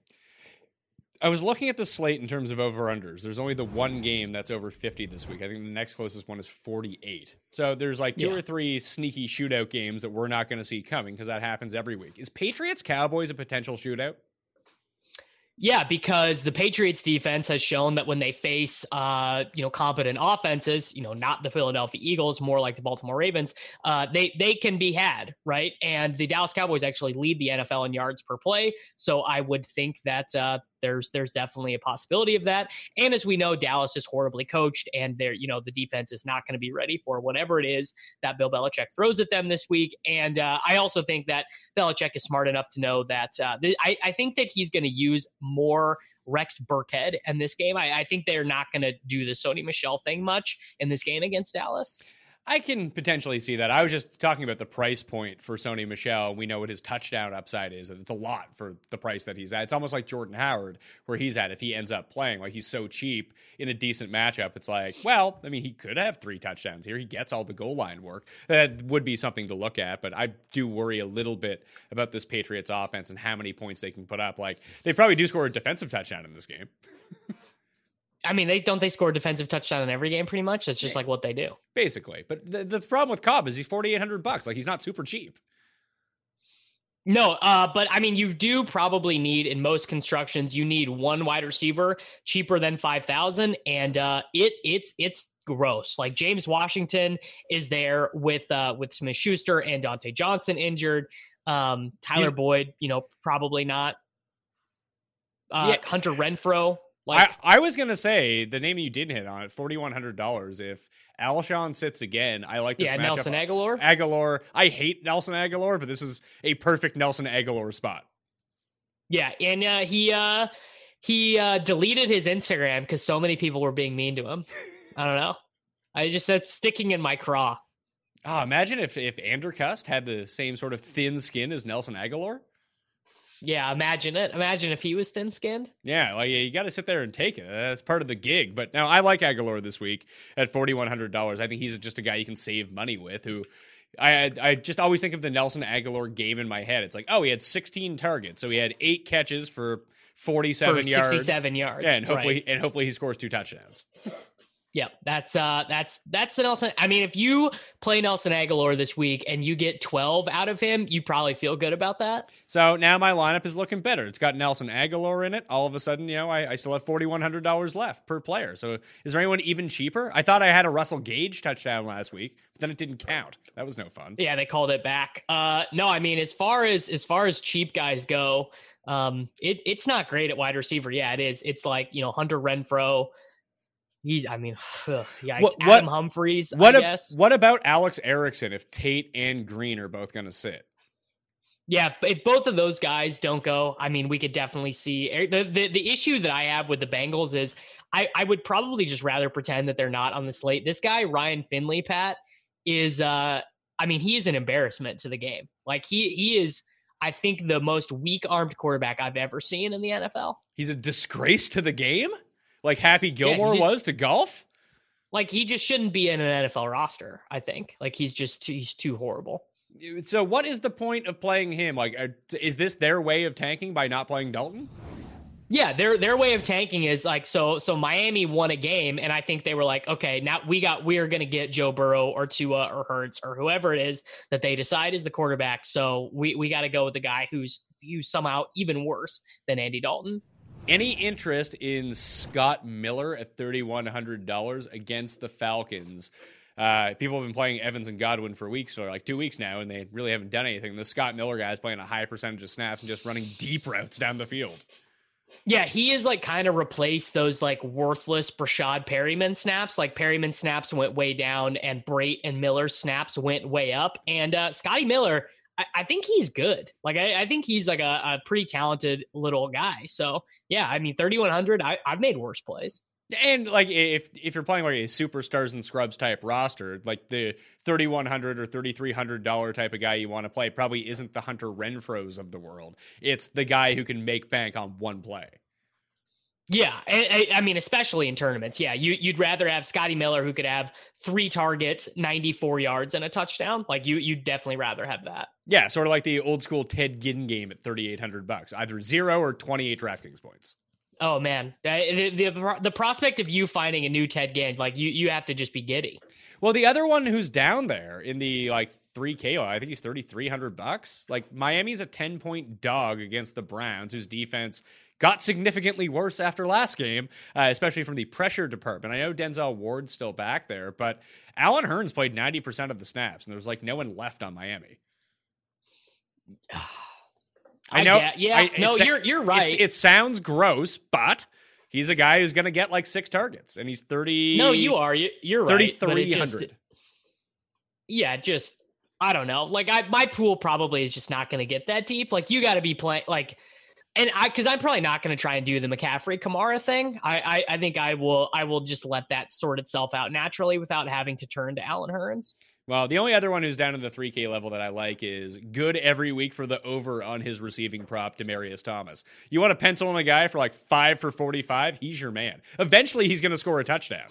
I was looking at the slate in terms of over unders. There's only the one game that's over 50 this week. I think the next closest one is 48. So there's like two Yeah. or three sneaky shootout games that we're not going to see coming because that happens every week. Is Patriots Cowboys a potential shootout? Yeah, because the Patriots defense has shown that when they face uh, you know, competent offenses, you know, not the Philadelphia Eagles, more like the Baltimore Ravens, uh, they they can be had, right? And the Dallas Cowboys actually lead the NFL in yards per play. So I would think that uh, there's there's definitely a possibility of that. And as we know, Dallas is horribly coached, and they're you know the defense is not going to be ready for whatever it is that Bill Belichick throws at them this week. And uh, I also think that Belichick is smart enough to know that uh, th- I, I think that he's going to use more Rex Burkhead in this game. I, I think they're not going to do the Sony Michel thing much in this game against Dallas. I can potentially see that. I was just talking about the price point for Sony Michel. We know what his touchdown upside is. It's a lot for the price that he's at. It's almost like Jordan Howard, where he's at if he ends up playing. Like he's so cheap in a decent matchup. It's like, well, I mean, he could have three touchdowns here. He gets all the goal line work. That would be something to look at. But I do worry a little bit about this Patriots offense and how many points they can put up. Like they probably do score a defensive touchdown in this game. I mean, they don't they score a defensive touchdown in every game pretty much. It's just like what they do. Basically. But the, the problem with Cobb is he's 4800 bucks. Like he's not super cheap. No, uh, but I mean, you do probably need in most constructions, you need one wide receiver cheaper than five thousand, and uh, it it's it's gross. Like James Washington is there with uh, with Smith Schuster and Diontae Johnson injured. Um, Tyler He's, Boyd, you know, probably not. Uh, yeah. Hunter Renfrow, like I, I, was gonna say the name you didn't hit on it, forty one hundred dollars. If Alshon sits again, I like this. Yeah, matchup. Nelson Agholor. Agholor. I hate Nelson Agholor, but this is a perfect Nelson Agholor spot. Yeah, and uh, he uh, he uh, deleted his Instagram because so many people were being mean to him. I don't know. I just said sticking in my craw. Oh, imagine if if Andercust had the same sort of thin skin as Nelson Agholor. Yeah, imagine it. Imagine if he was thin skinned. Yeah, like you got to sit there and take it. That's part of the gig. But now I like Agholor this week at forty one hundred dollars. I think he's just a guy you can save money with. Who I I just always think of the Nelson Agholor game in my head. It's like, oh, he had sixteen targets, so he had eight catches for forty seven yards, sixty seven yards. Yeah, and hopefully right. and hopefully he scores two touchdowns. Yeah, that's uh that's that's the Nelson. I mean, if you play Nelson Agholor this week and you get 12 out of him, you probably feel good about that. So now my lineup is looking better. It's got Nelson Agholor in it. All of a sudden, you know, I, I still have $4,100 left per player. So is there anyone even cheaper? I thought I had a Russell Gage touchdown last week, but then it didn't count. That was no fun. Yeah, they called it back. Uh no, I mean, as far as as far as cheap guys go, um, it it's not great at wide receiver. Yeah, it is. It's like, you know, Hunter Renfrow. He's, I mean, ugh, yeah, what, Adam what, Humphries. What, I guess. what about Alex Erickson if Tate and Green are both going to sit? Yeah, if both of those guys don't go, I mean, we could definitely see the, the the issue that I have with the Bengals is I I would probably just rather pretend that they're not on the slate. This guy Ryan Finley, Pat, is uh, I mean, he is an embarrassment to the game. Like he he is. I think the most weak armed quarterback I've ever seen in the NFL. He's a disgrace to the game like Happy Gilmore yeah, just, was to golf? Like he just shouldn't be in an NFL roster. I think. Like he's just too, he's too horrible. So what is the point of playing him? Like, uh, is this their way of tanking by not playing Dalton? Yeah, their their way of tanking is like so. So Miami won a game, and I think they were like, okay, now we got we are going to get Joe Burrow or Tua or Hurts or whoever it is that they decide is the quarterback. So we we got to go with the guy who's who's somehow even worse than Andy Dalton. Any interest in Scott Miller at $3,100 against the Falcons? Uh, people have been playing Evans and Godwin for weeks, or like two weeks now, and they really haven't done anything. The Scott Miller guy is playing a high percentage of snaps and just running deep routes down the field. Yeah, he is like kind of replaced those like worthless Breshad Perriman snaps. Like Perriman snaps went way down, and Brate and Miller's snaps went way up. And uh, Scotty Miller I, I think he's good. Like I, I think he's like a, a, pretty talented little guy. So yeah, I mean, thirty one hundred. I've made worse plays. And like if if you're playing like a superstars and scrubs type roster, like the thirty one hundred or thirty three hundred dollar type of guy you want to play probably isn't the Hunter Renfrow's of the world. It's the guy who can make bank on one play. Yeah, I, I, mean, especially in tournaments. Yeah, you, would rather have Scotty Miller who could have three targets, ninety-four yards, and a touchdown. Like you, you'd definitely rather have that. Yeah, sort of like the old school Ted Ginn game at thirty-eight hundred bucks, either zero or twenty-eight DraftKings points. Oh man, uh, the, the, the prospect of you finding a new Ted Ginn, like you, you have to just be giddy. Well, the other one who's down there in the like three K, I think he's thirty three hundred bucks. Like Miami's a ten point dog against the Browns, whose defense got significantly worse after last game, uh, especially from the pressure department. I know Denzel Ward's still back there, but Allen Hurns played 90% of the snaps, and there's like no one left on Miami. I know. get- yeah, I- no, you're you're right. it sounds gross, but he's a guy who's going to get like six targets, and he's thirty. no, you are. You, you're right. Thirty three hundred. Yeah, just I don't know. Like I, my pool probably is just not going to get that deep. Like you got to be playing like. And I, because I'm probably not going to try and do the McCaffrey Kamara thing. I, I, I think I will, I will just let that sort itself out naturally without having to turn to Allen Hurns. Well, the only other one who's down in the 3K level that I like is good every week for the over on his receiving prop, Demaryius Thomas. You want to pencil in a guy for like five for 45? He's your man. Eventually, he's going to score a touchdown.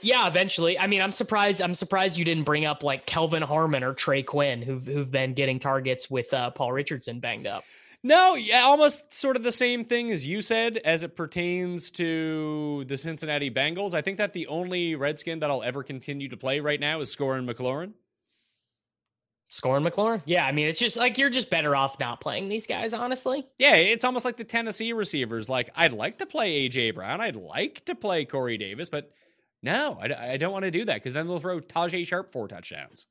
Yeah, eventually. I mean, I'm surprised. I'm surprised you didn't bring up like Kelvin Harmon or Trey Quinn, who've who've been getting targets with uh, Paul Richardson banged up. No, yeah, almost sort of the same thing as you said as it pertains to the Cincinnati Bengals. I think that the only Redskin that I'll ever continue to play right now is Scoring McLaurin. Scoring McLaurin. Yeah, I mean, it's just like you're just better off not playing these guys, honestly. Yeah, it's almost like the Tennessee receivers. Like, I'd like to play AJ Brown. I'd like to play Corey Davis, but no, I, I don't want to do that because then they'll throw Tajaé Sharpe four touchdowns.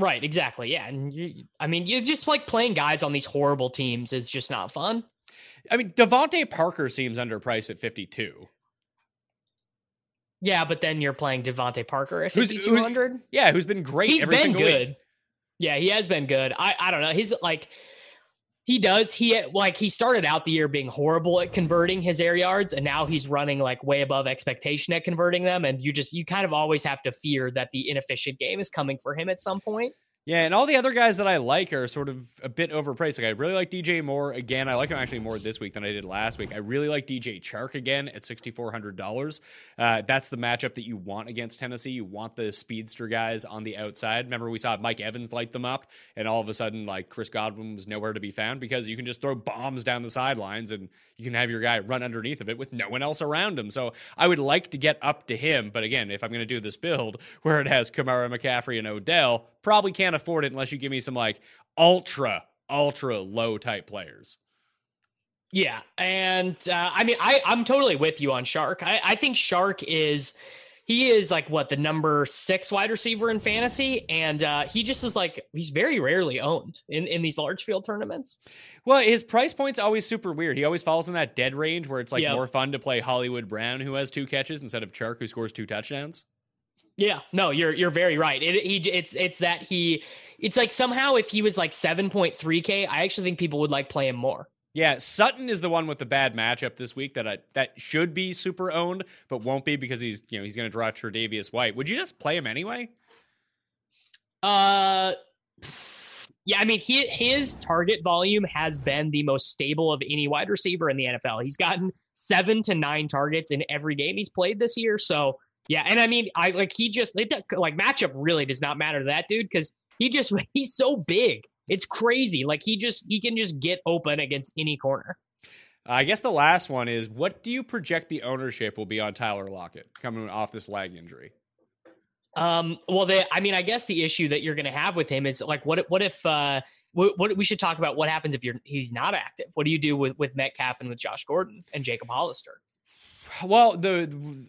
Right, exactly. Yeah, and you, I mean, you just like playing guys on these horrible teams is just not fun. I mean, DeVante Parker seems underpriced at 52. Yeah, but then you're playing DeVante Parker at Who's- 5200. Yeah, who's been great He's every been single good. week. Yeah, he has been good. I I don't know. He's like he does he like he started out the year being horrible at converting his air yards and now he's running like way above expectation at converting them and you just you kind of always have to fear that the inefficient game is coming for him at some point. Yeah, and all the other guys that I like are sort of a bit overpriced. Like I really like DJ Moore again. I like him actually more this week than I did last week. I really like DJ Chark again at sixty four hundred dollars. Uh, that's the matchup that you want against Tennessee. You want the speedster guys on the outside. Remember, we saw Mike Evans light them up, and all of a sudden, like Chris Godwin was nowhere to be found because you can just throw bombs down the sidelines and you can have your guy run underneath of it with no one else around him. So I would like to get up to him, but again, if I'm going to do this build where it has Kamara, McCaffrey, and Odell, probably can't afford it unless you give me some like ultra, ultra low type players. Yeah, and uh, I mean, I I'm totally with you on Chark. I I think Chark is he is like what the number six wide receiver in fantasy, and uh, he just is like he's very rarely owned in in these large field tournaments. Well, his price point's always super weird. He always falls in that dead range where it's like Yep. more fun to play Hollywood Brown, who has two catches, instead of Chark, who scores two touchdowns. Yeah, no, you're you're very right. It he it's it's that he it's like somehow if he was like seven point three k, I actually think people would like play him more. Yeah, Sutton is the one with the bad matchup this week that I, that should be super owned, but won't be because he's you know he's going to draw Tre'Davious White. Would you just play him anyway? Uh, yeah, I mean, he his target volume has been the most stable of any wide receiver in the NFL. He's gotten seven to nine targets in every game he's played this year. So yeah, and I mean, I like he just it, like matchup really does not matter to that dude because he just he's so big. It's crazy. Like he just he can just get open against any corner. I guess the last one is what do you project the ownership will be on Tyler Lockett coming off this leg injury? Um, well, the I mean, I guess the issue that you're going to have with him is like, what if, what if, uh, what, what we should talk about what happens if you're he's not active. What do you do with with Metcalf and with Josh Gordon and Jacob Hollister? Well, the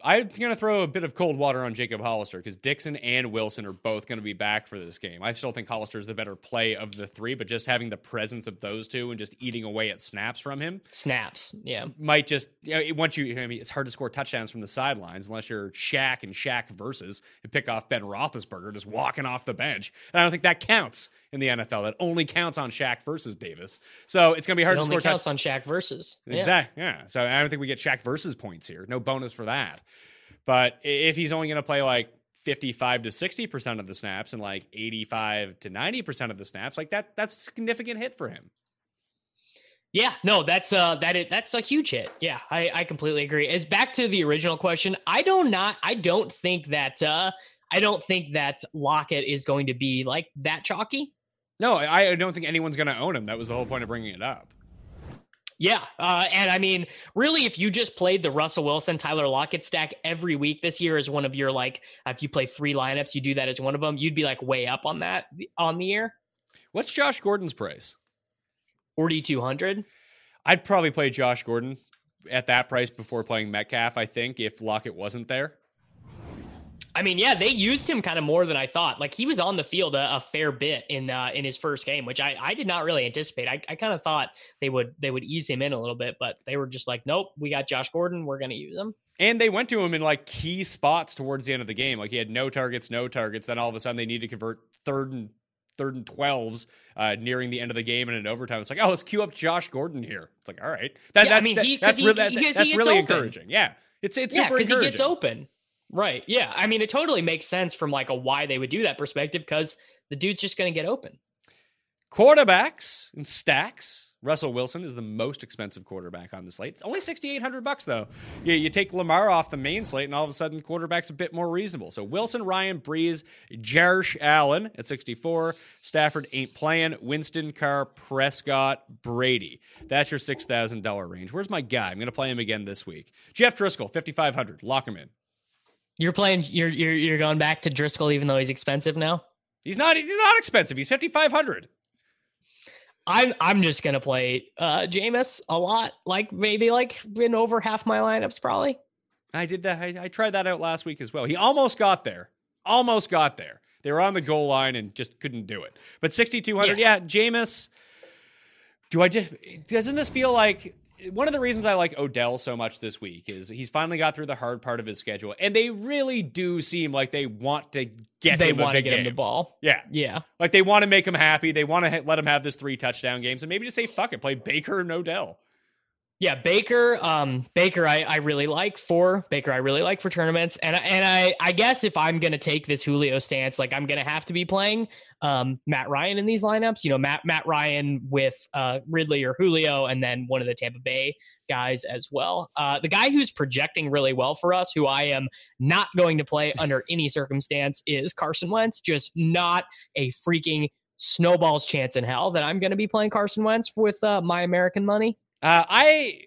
I'm going to throw a bit of cold water on Jacob Hollister because Dixon and Wilson are both going to be back for this game. I still think Hollister is the better play of the three, but just having the presence of those two and just eating away at snaps from him Snaps, yeah. might just you know, once you. I mean, it's hard to score touchdowns from the sidelines unless you're Shaq and Shaq versus and pick off Ben Roethlisberger just walking off the bench. And I don't think that counts in the NFL. That only counts on Shaq versus Davis. So it's going to be hard It to only score counts on Shaq versus. Yeah. Exactly. Yeah. So I don't think we get Shaq versus points here. No bonus for that. But if he's only going to play like 55 to 60% of the snaps and like 85 to 90% of the snaps, like that, that's a significant hit for him. Yeah, no, that's uh that is that's a huge hit. Yeah, I, I completely agree. As back to the original question, I don't not I don't think that uh I don't think that Lockett is going to be like that chalky. No, I don't think anyone's going to own him. That was the whole point of bringing it up. Yeah, uh, and I mean, really, if you just played the Russell Wilson, Tyler Lockett stack every week this year as one of your like, if you play three lineups, you do that as one of them, you'd be like way up on that on the year, What's Josh Gordon's price? forty two hundred. I'd probably play Josh Gordon at that price before playing Metcalf, I think, if Lockett wasn't there. I mean, yeah, they used him kind of more than I thought. Like he was on the field a, a fair bit in uh, in his first game, which I, I did not really anticipate. I, I kind of thought they would they would ease him in a little bit, but they were just like, nope, we got Josh Gordon, we're going to use him. And they went to him in like key spots towards the end of the game. Like he had no targets, no targets. Then all of a sudden they need to convert third and third and twelves uh, nearing the end of the game and in overtime. It's like, oh, let's queue up Josh Gordon here. It's like, all right, that, Yeah, I that's mean, that- he- that's he- really that- that's really open. encouraging. Yeah, it's it's yeah, super because he encouraging. gets open. Right. Yeah. I mean, it totally makes sense from like a why they would do that perspective because the dude's just going to get open. Quarterbacks and stacks. Russell Wilson is the most expensive quarterback on the slate. It's only sixty eight hundred bucks though. You, you take Lamar off the main slate, and all of a sudden, quarterback's a bit more reasonable. So Wilson, Ryan, Brees, Jarsh Allen at sixty four. Stafford ain't playing. Winston, Carr, Prescott, Brady. That's your six thousand dollar range. Where's my guy? I'm going to play him again this week. Jeff Driskel, fifty five hundred. Lock him in. You're playing. You're you're you're going back to Driskel, even though he's expensive now. He's not. He's not expensive. He's fifty five hundred. I'm I'm just gonna play uh Jameis a lot, like maybe like in over half my lineups, probably. I did that. I, I tried that out last week as well. He almost got there. Almost got there. They were on the goal line and just couldn't do it. But 6,200, yeah, Jameis. Do I just, doesn't this feel like one of the reasons I like Odell so much this week is he's finally got through the hard part of his schedule. And they really do seem like they want to get they him a want to get him the ball. Yeah. Yeah. Like they want to make him happy. They want to ha- let him have this three touchdown games and maybe just say, fuck it, play Baker and Odell. Yeah, Baker. Um, Baker, I, I really like for Baker. I really like for tournaments, and I- and I I guess if I'm gonna take this Julio stance, like I'm gonna have to be playing um Matt Ryan in these lineups. You know, Matt Matt Ryan with uh Ridley or Julio, and then one of the Tampa Bay guys as well. Uh, the guy who's projecting really well for us, who I am not going to play under any circumstance, is Carson Wentz. Just not a freaking snowball's chance in hell that I'm going to be playing Carson Wentz with uh, my American money. Uh, I.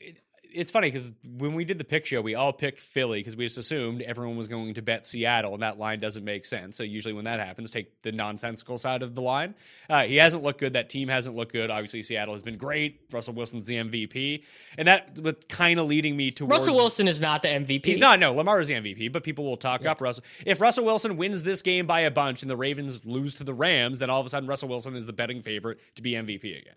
It's funny because when we did the pick show, we all picked Philly because we just assumed everyone was going to bet Seattle, and that line doesn't make sense. So usually when that happens, take the nonsensical side of the line. Uh, he hasn't looked good. That team hasn't looked good. Obviously, Seattle has been great. Russell Wilson's the MVP, and that was kind of leading me towards Russell Wilson is not the MVP. He's not. No, Lamar is the MVP, but people will talk up Russell. If Russell Wilson wins this game by a bunch and the Ravens lose to the Rams, then all of a sudden Russell Wilson is the betting favorite to be MVP again.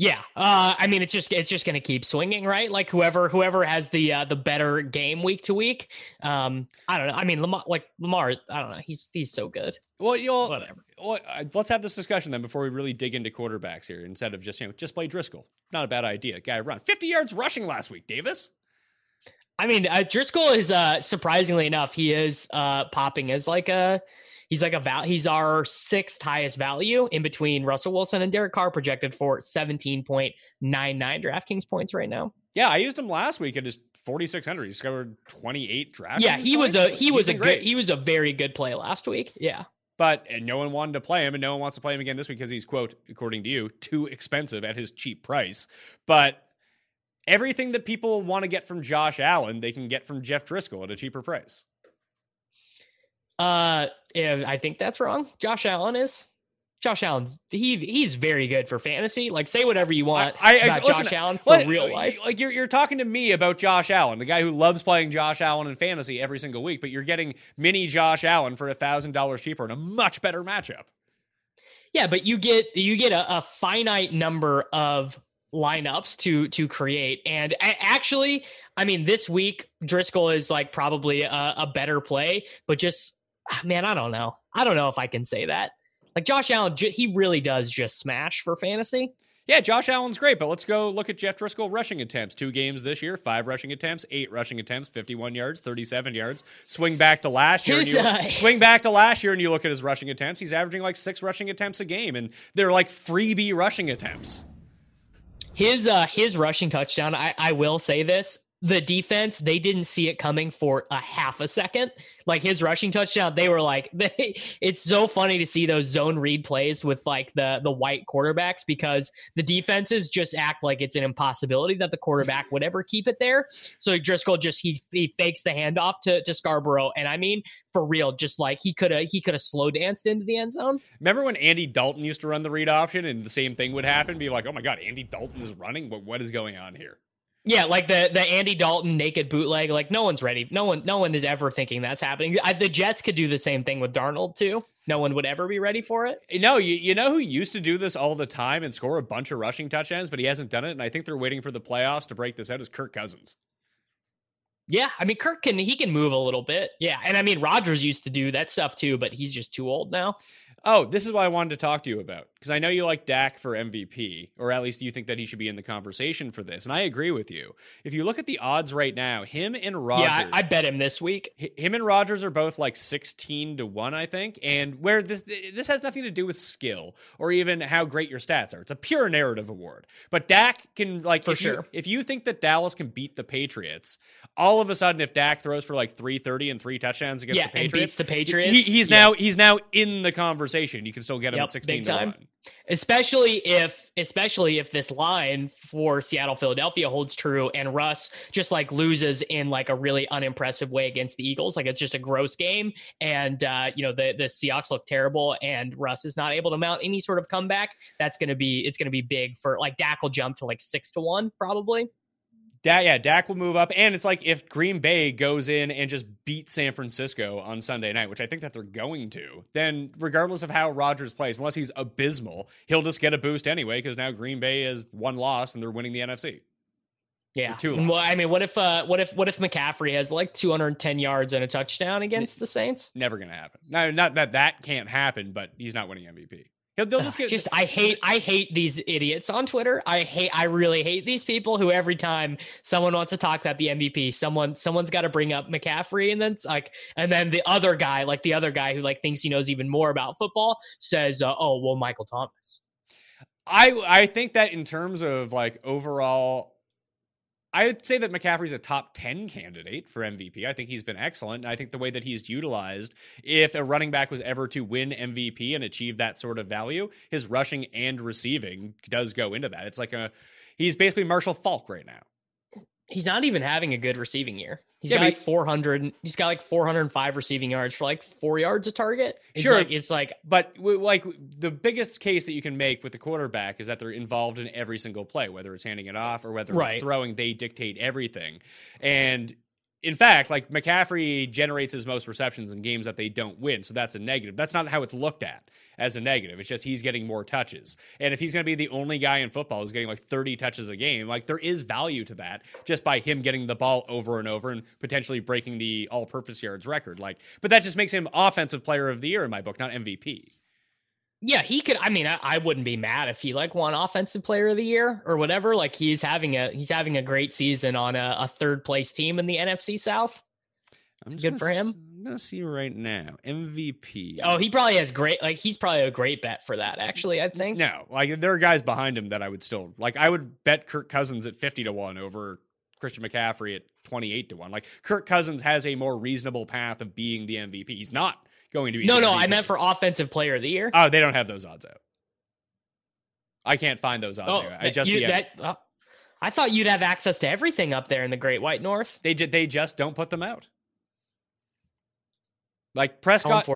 Yeah, uh, I mean, it's just it's just going to keep swinging, right? Like whoever whoever has the uh, the better game week to week. Um, I don't know. I mean, Lamar, like Lamar, I don't know. He's he's so good. Well, you'll Whatever. well, uh, let's have this discussion then before we really dig into quarterbacks here. Instead of just you know just play Driskel, not a bad idea. Guy run fifty yards rushing last week. Davis. I mean, uh, Driskel is uh, surprisingly enough, he is uh, popping as like a he's like a val. He's our sixth highest value in between Russell Wilson and Derek Carr, projected for seventeen point nine nine DraftKings points right now. Yeah, I used him last week at his forty six hundred. He scored twenty eight draft. Yeah, he was a he He's was a been good he was a very good play last week. Yeah. But and no one wanted to play him, and no one wants to play him again this week because he's quote, according to you, too expensive at his cheap price. But everything that people want to get from Josh Allen, they can get from Jeff Driskel at a cheaper price. Uh, I think that's wrong. Josh Allen is. Josh Allen's he he's very good for fantasy. Like say whatever you want I- I- about listen, Josh Allen for Let- real life. Like you're you're talking to me about Josh Allen, the guy who loves playing Josh Allen in fantasy every single week, but you're getting mini Josh Allen for a thousand dollars cheaper in a much better matchup. Yeah, but you get you get a, a finite number of lineups to to create, and actually, I mean, this week Driskel is like probably a, a better play, but just man, I don't know. I don't know if I can say that. Like Josh Allen, he really does just smash for fantasy. Yeah, Josh Allen's great, but let's go look at Jeff Driskel rushing attempts. Two games this year, five rushing attempts, eight rushing attempts, 51 yards, 37 yards. Swing back to last year. and you, uh, swing back to last year and you look at his rushing attempts. He's averaging like six rushing attempts a game, and they're like freebie rushing attempts. His uh his rushing touchdown, I, I will say this. The defense, they didn't see it coming for a half a second. Like his rushing touchdown, they were like, they, it's so funny to see those zone read plays with like the the white quarterbacks because the defenses just act like it's an impossibility that the quarterback would ever keep it there. So Driskel just he he fakes the handoff to to Scarbrough, and I mean for real, just like he could have he could have slow danced into the end zone. Remember when Andy Dalton used to run the read option and the same thing would happen? Be like, oh my God, Andy Dalton is running? What, what is going on here? Yeah, like the the Andy Dalton naked bootleg. Like no one's ready. No one, no one is ever thinking that's happening. I, the Jets could do the same thing with Darnold too. No one would ever be ready for it. No, you, you know who used to do this all the time and score a bunch of rushing touchdowns, but he hasn't done it. And I think they're waiting for the playoffs to break this out. Is Kirk Cousins? Yeah, I mean Kirk can he can move a little bit. Yeah, and I mean Rodgers used to do that stuff too, but he's just too old now. Oh, this is what I wanted to talk to you about because I know you like Dak for MVP, or at least you think that he should be in the conversation for this. And I agree with you. If you look at the odds right now, him and Rodgers. Yeah, I, I bet him this week. Him and Rodgers are both like 16 to 1, I think. And where this this has nothing to do with skill or even how great your stats are. It's a pure narrative award. But Dak can like for if sure. You, if you think that Dallas can beat the Patriots, all of a sudden if Dak throws for like 330 and three touchdowns against yeah, the Patriots, the Patriots. He, he's yeah. now he's now in the conversation. You can still get him yep, at 16 to 1 especially if especially if this line for Seattle Philadelphia holds true and Russ just like loses in like a really unimpressive way against the Eagles. Like it's just a gross game and uh you know the the Seahawks look terrible and Russ is not able to mount any sort of comeback. That's to be it's going to be big for like Dak will jump to like 6 to 1 probably Dak, yeah, Dak will move up, and it's like if Green Bay goes in and just beat San Francisco on Sunday night, which I think that they're going to, then regardless of how Rodgers plays, unless he's abysmal, he'll just get a boost anyway because now Green Bay is one loss and they're winning the NFC. yeah well I mean what if uh what if what if McCaffrey has like 210 yards and a touchdown against the Saints Never going to happen. No, not that that can't happen, but he's not winning MVP. He'll, they'll just get just I hate I hate these idiots on Twitter. I hate I really hate these people who every time someone wants to talk about the MVP, someone someone's got to bring up McCaffrey and then like and then the other guy, like the other guy who like thinks he knows even more about football says, uh, "Oh, well Michael Thomas." I I think that in terms of like overall, I'd say that McCaffrey's a top ten candidate for MVP. I think he's been excellent. I think the way that he's utilized, if a running back was ever to win MVP and achieve that sort of value, his rushing and receiving does go into that. It's like a he's basically Marshall Faulk right now. He's not even having a good receiving year. He's Yeah, got like 400 he's got like 405 receiving yards for like 4 yards a target. It's Sure. like it's like But like the biggest case that you can make with the quarterback is that they're involved in every single play, whether it's handing it off or whether Right. it's throwing. They dictate everything, and in fact, like McCaffrey generates his most receptions in games that they don't win, so that's a negative. That's not how it's looked at as a negative. It's just he's getting more touches, and if he's going to be the only guy in football who's getting like thirty touches a game, like there is value to that just by him getting the ball over and over and potentially breaking the all-purpose yards record. Like, but that just makes him offensive player of the year in my book, not MVP. Yeah, he could. I mean, I, I wouldn't be mad if he like won offensive player of the year or whatever. Like he's having a he's having a great season on a, a third place team in the NFC South. I'm It's good for him. I'm gonna see right now MVP. Oh, he probably has great. Like he's probably a great bet for that. Actually, I think. no, like there are guys behind him that I would still like. I would bet Kirk Cousins at fifty to one over Christian McCaffrey at twenty eight to one. Like Kirk Cousins has a more reasonable path of being the MVP. He's not going to be. No, no, I meant for offensive player of the year. Oh, they don't have those odds out. I can't find those odds oh, out. I just you, that. uh, I thought you'd have access to everything up there in the Great White North. they they just don't put them out. Like Prescott.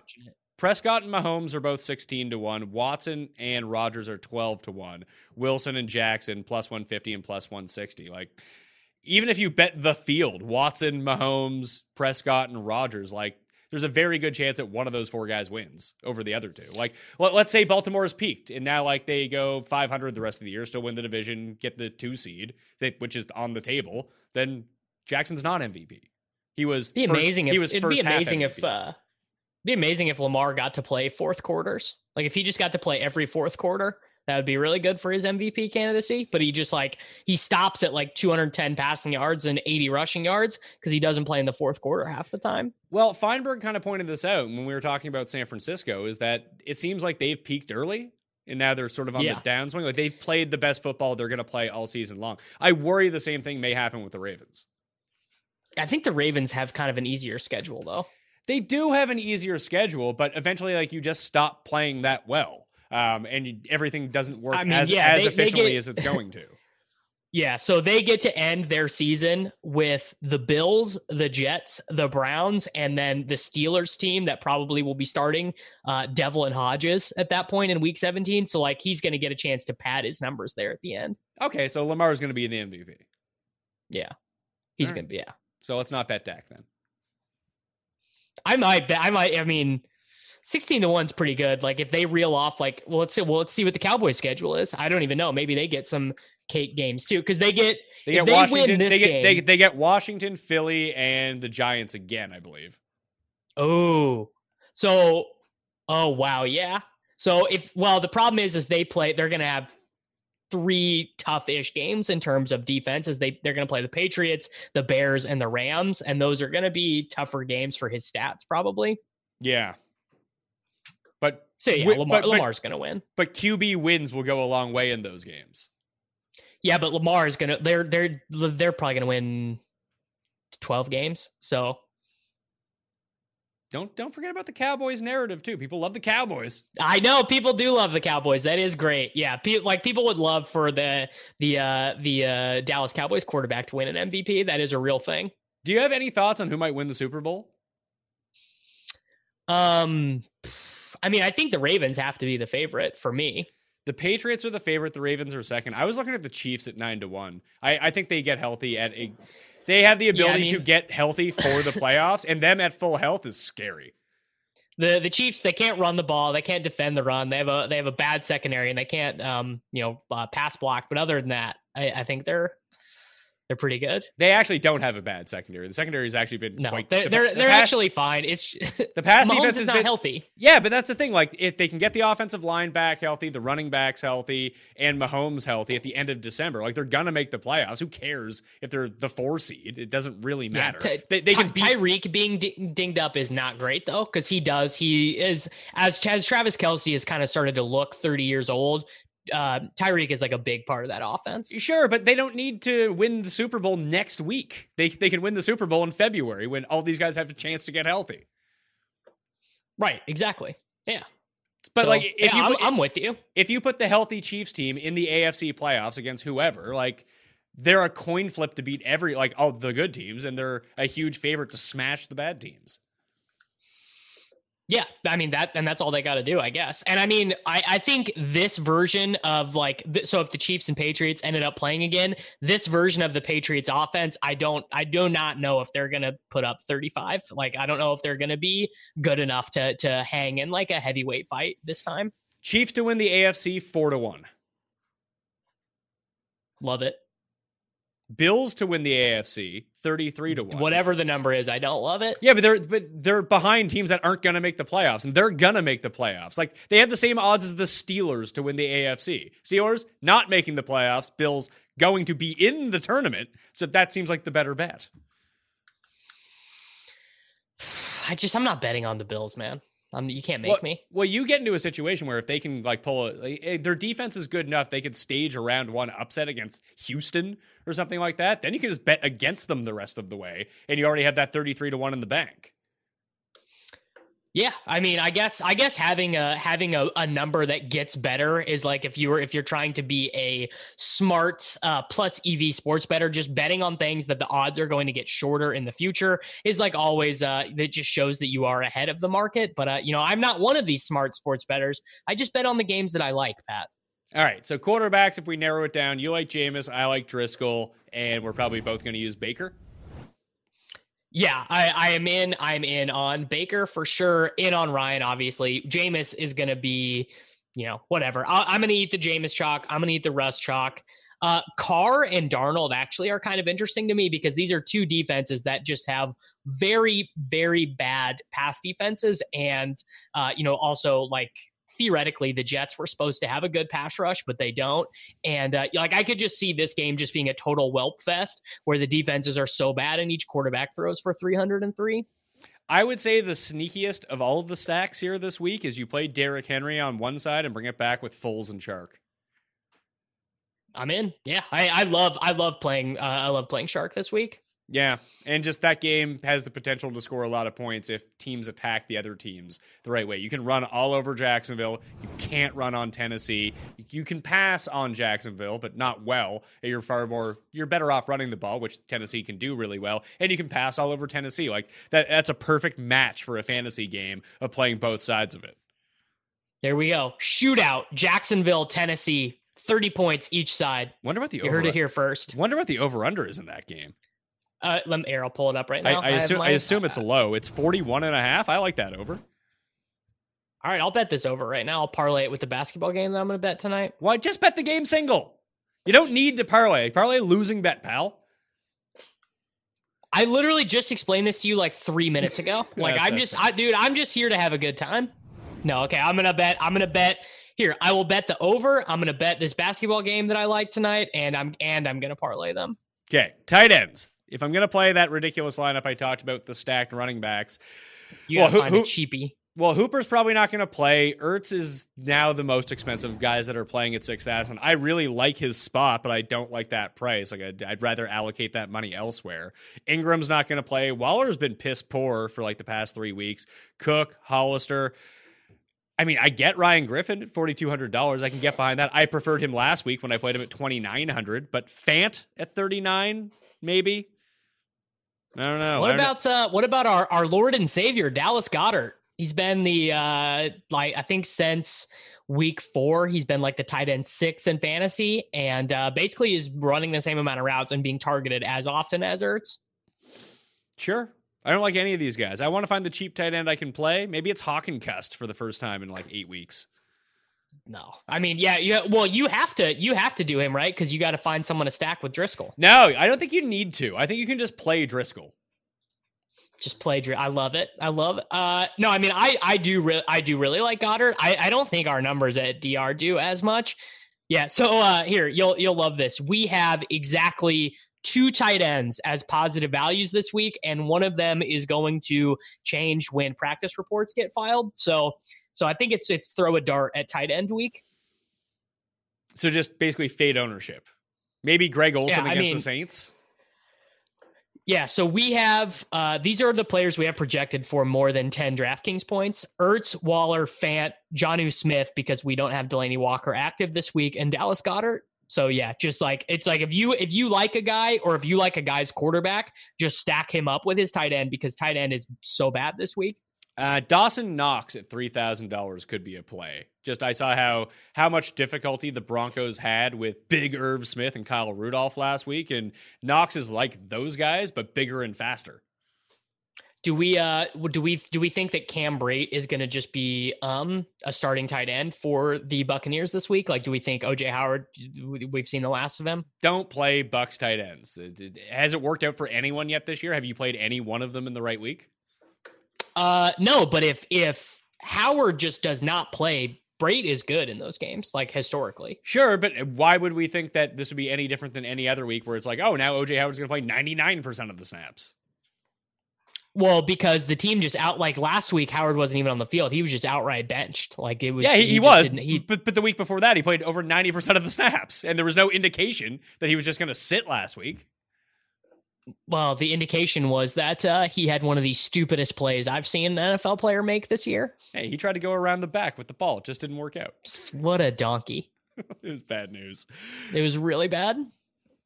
Prescott and Mahomes are both 16 to 1. Watson and Rodgers are 12 to 1. Wilson and Jackson plus 150 and plus 160. Like even if you bet the field, Watson, Mahomes, Prescott and Rodgers, like there's a very good chance that one of those four guys wins over the other two. Like let, let's say Baltimore has peaked and now like they go 500 the rest of the year, still win the division, get the 2 seed, they, which is on the table, then Jackson's not MVP. He was Be first- amazing he if was it'd first be half amazing if uh be amazing if Lamar got to play fourth quarters. Like if he just got to play every fourth quarter, that would be really good for his MVP candidacy. But he just like he stops at like 210 passing yards and 80 rushing yards because he doesn't play in the fourth quarter half the time. Well, Feinberg kind of pointed this out when we were talking about San Francisco is that it seems like they've peaked early and now they're sort of on Yeah. the downswing. Like they've played the best football they're going to play all season long. I worry the same thing may happen with the Ravens. I think the Ravens have kind of an easier schedule though. They do have an easier schedule, but eventually, like you just stop playing that well, um, and you, everything doesn't work I mean, as, yeah, as they- they efficiently get- as it's going to. Yeah, so they get to end their season with the Bills, the Jets, the Browns, and then the Steelers team that probably will be starting uh, Devlin Hodges at that point in Week 17. So like he's going to get a chance to pad his numbers there at the end. Okay, so Lamar is going to be the MVP. Yeah, he's All right. gonna be. Yeah, So let's not bet Dak then. I might. bet- I might. I mean, sixteen to one's pretty good. Like if they reel off, like well, let's see. Well, let's see what the Cowboys' schedule is. I don't even know. Maybe they get some cake games too because they get They get they Washington. win this they get they, they get Washington, Philly, and the Giants again, I believe. Oh, so oh wow, yeah. So if well, the problem is is they play. They're gonna have three tough-ish games in terms of defense. As they they're gonna play the Patriots, the Bears, and the Rams, and those are gonna be tougher games for his stats probably. Yeah. So yeah, Wi- Lamar, but- but- Lamar's gonna win. but QB wins will go a long way in those games. Yeah, but Lamar is gonna. They're they're they're probably gonna win twelve games. So Don't don't forget about the Cowboys narrative too. People love the Cowboys. I know people do love the Cowboys. That is great. Yeah, pe- like people would love for the the uh the uh Dallas Cowboys quarterback to win an MVP. That is a real thing. Do you have any thoughts on who might win the Super Bowl? Um I mean, I think the Ravens have to be the favorite for me. The Patriots are the favorite. The Ravens are second. I was looking at the Chiefs at nine to one. I, I think they get healthy at a. They have the I ability to get healthy for the playoffs, and them at full health is scary. The the Chiefs they can't run the ball, they can't defend the run. They have a they have a bad secondary and they can't um you know uh, pass block. But other than that, I, I think they're they're pretty good. They actually don't have a bad secondary. The secondary has actually been No, quite. they're the- they're, the they're past- actually fine. It's the past defense is not been healthy. Yeah, but that's the thing. Like, if they can get the offensive line back healthy, the running backs healthy, and Mahomes healthy at the end of December, like they're gonna make the playoffs. Who cares if they're the four seed? It doesn't really Yeah, matter. Ty- they, they can Ty- beat. Tyreek being di- dinged up is not great though, because he does. He is as as Travis Kelce has kind of started to look 30 years old. Uh, Tyreek is like a big part of that offense. Sure, but they don't need to win the Super Bowl next week. They they can win the Super Bowl in February when all these guys have a chance to get healthy. Right? Exactly. Yeah. But So, like, if yeah, you I'm, I'm with you. if you put the healthy Chiefs team in the AFC playoffs against whoever, like they're a coin flip to beat every like all the good teams, and they're a huge favorite to smash the bad teams. Yeah, I mean that, and that's all they got to do, I guess. And I mean, I, I think this version of like, th- so if the Chiefs and Patriots ended up playing again, this version of the Patriots offense, I don't, I do not know if they're gonna put up 35. Like, I don't know if they're gonna be good enough to to hang in like a heavyweight fight this time. Chiefs to win the AFC four to one. Love it. Bills to win the AFC thirty three to one. Whatever the number is, I don't love it. Yeah, but they're but they're behind teams that aren't going to make the playoffs, and they're going to make the playoffs. Like they have the same odds as the Steelers to win the AFC. Steelers not making the playoffs. Bills going to be in the tournament. So that seems like the better bet. I just, I'm not betting on the Bills, man. Um, you can't make well, me. Well, you get into a situation where if they can like pull a, like, eh, their defense is good enough, they could stage a round one upset against Houston or something like that. Then you can just bet against them the rest of the way, and you already have that thirty three to one in the bank. Yeah, I mean, I guess I guess having a having a, a number that gets better is like if you were if you're trying to be a smart uh, plus EV sports better, just betting on things that the odds are going to get shorter in the future is like always. Uh, that just shows that you are ahead of the market. But uh, you know, I'm not one of these smart sports betters. I just bet on the games that I like, Pat. All right, so quarterbacks, if we narrow it down, you like Jameis, I like Driskel, and we're probably both going to use Baker. Yeah, I, I am in. I'm in on Baker for sure. In on Ryan, obviously. Jameis is going to be, you know, whatever. I, I'm going to eat the Jameis chalk. I'm going to eat the Russ chalk. Uh, Carr and Darnold actually are kind of interesting to me because these are two defenses that just have very, very bad pass defenses, and uh, you know, also like theoretically the Jets were supposed to have a good pass rush, but they don't. And uh, like I could just see this game just being a total whelp fest where the defenses are so bad and each quarterback throws for 303. I would say the sneakiest of all of the stacks here this week is you play Derrick Henry on one side and bring it back with Foles and Chark. I'm in. Yeah, I, I love I love playing uh, I love playing Chark this week. Yeah, and just that game has the potential to score a lot of points if teams attack the other teams the right way. You can run all over Jacksonville. You can't run on Tennessee. You can pass on Jacksonville, but not well. You're far more you're better off running the ball, which Tennessee can do really well, and you can pass all over Tennessee. Like that that's a perfect match for a fantasy game of playing both sides of it. There we go. Shootout. Jacksonville, Tennessee, 30 points each side. Wonder what the You over. heard it here first. Wonder what the over under is in that game. Uh, let me, here, I'll pull it up right I, now. I have assume I assume it's low. It's 41 and a half. I like that over. All right, I'll bet this over right now. I'll parlay it with the basketball game that I'm going to bet tonight. Why just bet the game single? You don't need to parlay. Parlay a losing bet, pal. I literally just explained this to you like three minutes ago. Like I'm just, I, dude, I'm just here to have a good time. No, okay, I'm gonna bet. I'm gonna bet here. I will bet the over. I'm gonna bet this basketball game that I like tonight, and I'm and I'm gonna parlay them. Okay, tight ends. If I'm gonna play that ridiculous lineup I talked about, the stacked running backs. You Well, who- find who- a cheapie. Well, Hooper's probably not going to play. Ertz is now the most expensive guys that are playing at six thousand. I really like his spot, but I don't like that price. Like I'd, I'd rather allocate that money elsewhere. Ingram's not going to play. Waller's been piss poor for like the past three weeks. Cook, Hollister. I mean, I get Ryan Griffin at forty two hundred dollars. I can get behind that. I preferred him last week when I played him at twenty nine hundred, but Fant at thirty nine, maybe. I don't know. What don't know. about uh, what about our our Lord and Savior Dallas Goedert? He's been the uh, like I think since week four, he's been like the tight end six in fantasy, and uh, basically is running the same amount of routes and being targeted as often as Ertz. Sure. I don't like any of these guys. I want to find the cheap tight end I can play. Maybe it's Hockenson for the first time in like eight weeks. No, I mean, yeah, yeah. Well, you have to, you have to do him right because you got to find someone to stack with Driskel. No, I don't think you need to. I think you can just play Driskel. Just play. Dr- I love it. I love. It. Uh, no, I mean, I, I do, re- I do really like Goedert. I, I don't think our numbers at Dr do as much. Yeah. So uh, here, you'll, you'll love this. We have exactly two tight ends as positive values this week, and one of them is going to change when practice reports get filed. So, so I think it's, it's throw a dart at tight end week. So just basically fade ownership. Maybe Greg Olsen Yeah, against mean- the Saints. Yeah, so we have uh, these are the players we have projected for more than 10 DraftKings points. Ertz, Waller, Fant, Jonnu Smith, because we don't have Delanie Walker active this week, and Dallas Goedert. So yeah, just like it's like if you if you like a guy or if you like a guy's quarterback, just stack him up with his tight end because tight end is so bad this week. Uh, Dawson Knox at three thousand dollars could be a play. Just I saw how how much difficulty the Broncos had with Big Irv Smith and Kyle Rudolph last week, and Knox is like those guys, but bigger and faster. Do we uh do we do we think that Cam Brate is going to just be um a starting tight end for the Buccaneers this week? Like, do we think OJ Howard? We've seen the last of him. Don't play Bucks tight ends. Has it worked out for anyone yet this year? Have you played any one of them in the right week? Uh, no, but if if Howard just does not play, Brate is good in those games, like historically. Sure, but why would we think that this would be any different than any other week where it's like, oh, now OJ Howard's going to play 99% of the snaps? Well, because the team just out like last week, Howard wasn't even on the field; he was just outright benched. Like it was. yeah, he, he was. He but, but the week before that, he played over 90% of the snaps, and there was no indication that he was just going to sit last week. Well, the indication was that uh, he had one of the stupidest plays I've seen an NFL player make this year. Hey, he tried to go around the back with the ball. It just didn't work out. What a donkey! It was bad news. It was really bad.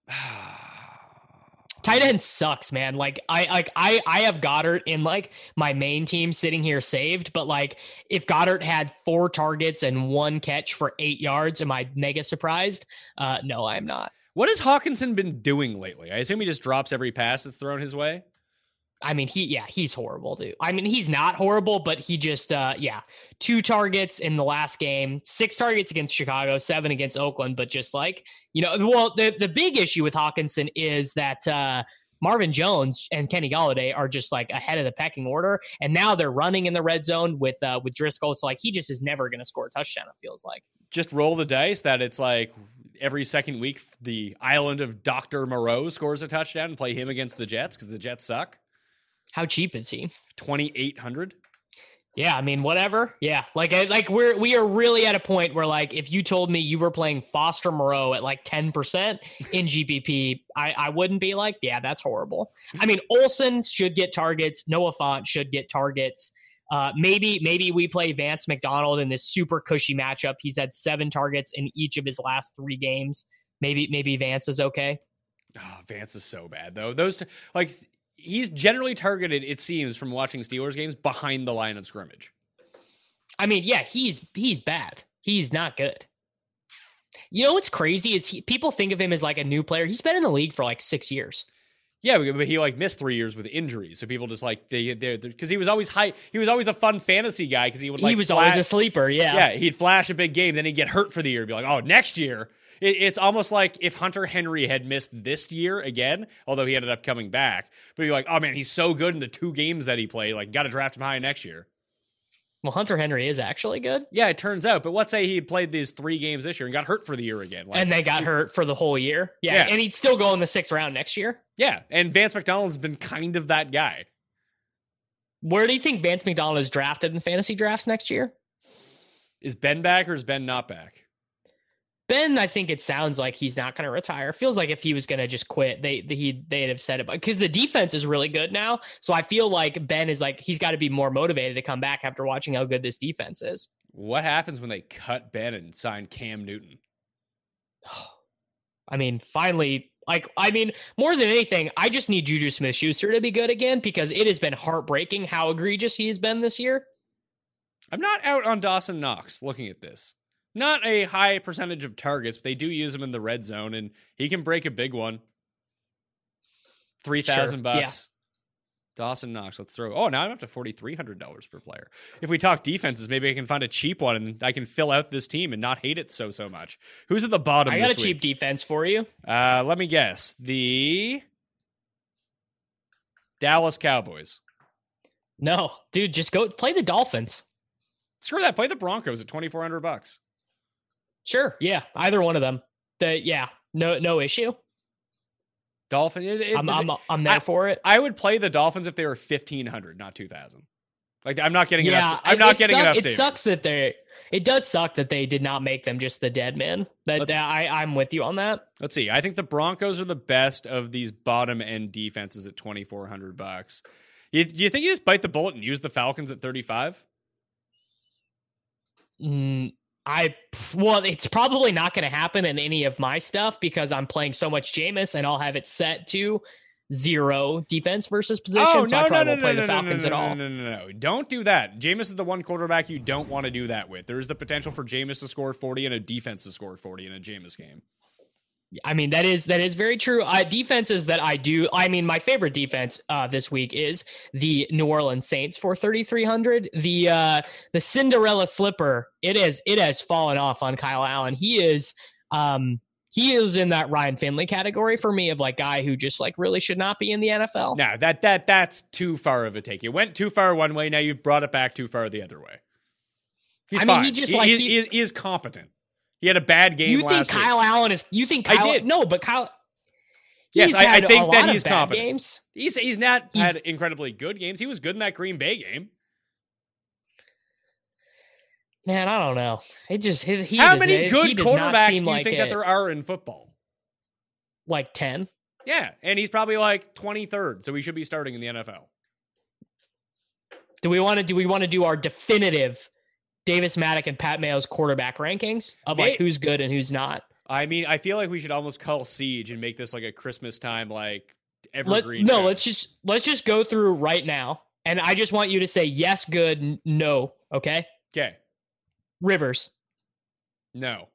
Tight end sucks, man. Like I like I I have Goedert in like my main team sitting here saved, but like if Goedert had four targets and one catch for eight yards, am I mega surprised? Uh no, I'm not. What has Hockenson been doing lately? I assume he just drops every pass that's thrown his way. I mean, he yeah, he's horrible, dude. I mean, he's not horrible, but he just uh yeah, two targets in the last game, six targets against Chicago, seven against Oakland, but just like, you know, well, the the big issue with Hockenson is that uh Marvin Jones and Kenny Golladay are just like ahead of the pecking order, and now they're running in the red zone with uh, with Driskel. So like he just is never going to score a touchdown. It feels like. Just roll the dice that it's like every second week the island of Dr. Moreau scores a touchdown and play him against the Jets because the Jets suck. How cheap is he? 2,800. Yeah, I mean, whatever. Yeah, like I- like we're we are really at a point where like if you told me you were playing Foster Moreau at like ten percent in GPP, I I wouldn't be like, yeah, that's horrible. I mean, Olsen should get targets. Noah Fant should get targets. Uh, maybe maybe we play Vance McDonald in this super cushy matchup. He's had seven targets in each of his last three games. Maybe maybe Vance is okay. Oh, Vance is so bad though. Those t- like he's generally targeted. It seems from watching Steelers games behind the line of scrimmage. I mean, yeah, he's he's bad. He's not good. You know what's crazy is he, people think of him as like a new player. He's been in the league for like six years. Yeah, but he like missed three years with injuries, so people just like they they because he was always high. He was always a fun fantasy guy because he would like he was flash, always a sleeper. Yeah. yeah he'd flash a big game, then he'd get hurt for the year. Be like, oh, next year. It, it's almost like if Hunter Henry had missed this year again, although he ended up coming back. But you're like, oh man, he's so good in the two games that he played. Like, got to draft him high next year. Well, Hunter Henry is actually good. Yeah, it turns out. But let's say he played these three games this year and got hurt for the year again. Like, and they got hurt for the whole year. Yeah, Yeah. And he'd still go in the sixth round next year. yeah, and Vance McDonald's been kind of that guy. Where do you think Vance McDonald is drafted in fantasy drafts next year? Is Ben back or is Ben not back? Ben, I think it sounds like he's not going to retire. Feels like if he was going to just quit, they he they'd have said it because the defense is really good now. So I feel like Ben is like he's got to be more motivated to come back after watching how good this defense is. What happens when they cut Ben and sign Cam Newton? I mean, finally, like I mean, more than anything, I just need Juju Smith Schuster to be good again because it has been heartbreaking how egregious he has been this year. I'm not out on Dawson Knox looking at this. Not a high percentage of targets, but they do use him in the red zone, and he can break a big one. Three thousand Sure, yeah. bucks. Dawson Knox. Let's throw. Oh, now I'm up to forty three hundred dollars per player. If we talk defenses, maybe I can find a cheap one and I can fill out this team and not hate it so so much. Who's at the bottom? I got a this cheap defense for you. Uh, let me guess. The Dallas Cowboys. No, dude, just go play the Dolphins. Screw that. Play the Broncos at twenty four hundred bucks. Sure, yeah, either one of them. The yeah, no no issue. Dolphin. it- it- I'm I'm I'm there I- for it. I would play the Dolphins if they were fifteen hundred, not two thousand. Like I'm not getting yeah, enough. I'm not getting suck- enough. It savings. sucks that they. It does suck that they did not make them just the dead man. That, Let's- that I I'm with you on that. Let's see. I think the Broncos are the best of these bottom end defenses at twenty four hundred bucks. You, do you think you just bite the bullet and use the Falcons at thirty five? Mm, I well, it's probably not going to happen in any of my stuff because I'm playing so much Jameis and I'll have it set to zero defense versus oh, position. Oh so no I no probably no won't play no the no no Falcons no at all. no no no no! Don't do that. Jameis is the one quarterback you don't want to do that with. There is the potential for Jameis to score forty and a defense to score forty in a Jameis game. I mean that is that is very true. Uh, defenses that I do. I mean, my favorite defense uh, this week is the New Orleans Saints for thirty three hundred. The uh, the Cinderella slipper. It is it has fallen off on Kyle Allen. He is um he is in that Ryan Finley category for me of like guy who just like really should not be in the NFL. Now that that that's too far of a take. You went too far one way. Now you've brought it back too far the other way. He's I mean, fine. he just, he, like, he- he- he is competent. He had a bad game you think Kyle week. Allen is? You think I Kyle? did. No, but Kyle. Yes, I- I think that he's competent. Games. He's he's not He's- had incredibly good games. He was good in that Green Bay game. Man, I don't know. It just he, he How many good quarterbacks do you like think that there are in football? Like ten. Yeah, and he's probably like 23rd, so he should be starting in the NFL. Do we want to do we want to do our definitive Davis Mattek and Pat Mayo's quarterback rankings of like who's good and who's not? I mean, I feel like we should almost call Siege and make this like a Christmas time like Let, no, let's just let's just go through right now, and I just want you to say yes, good, n- no. Okay, Okay. Rivers, No.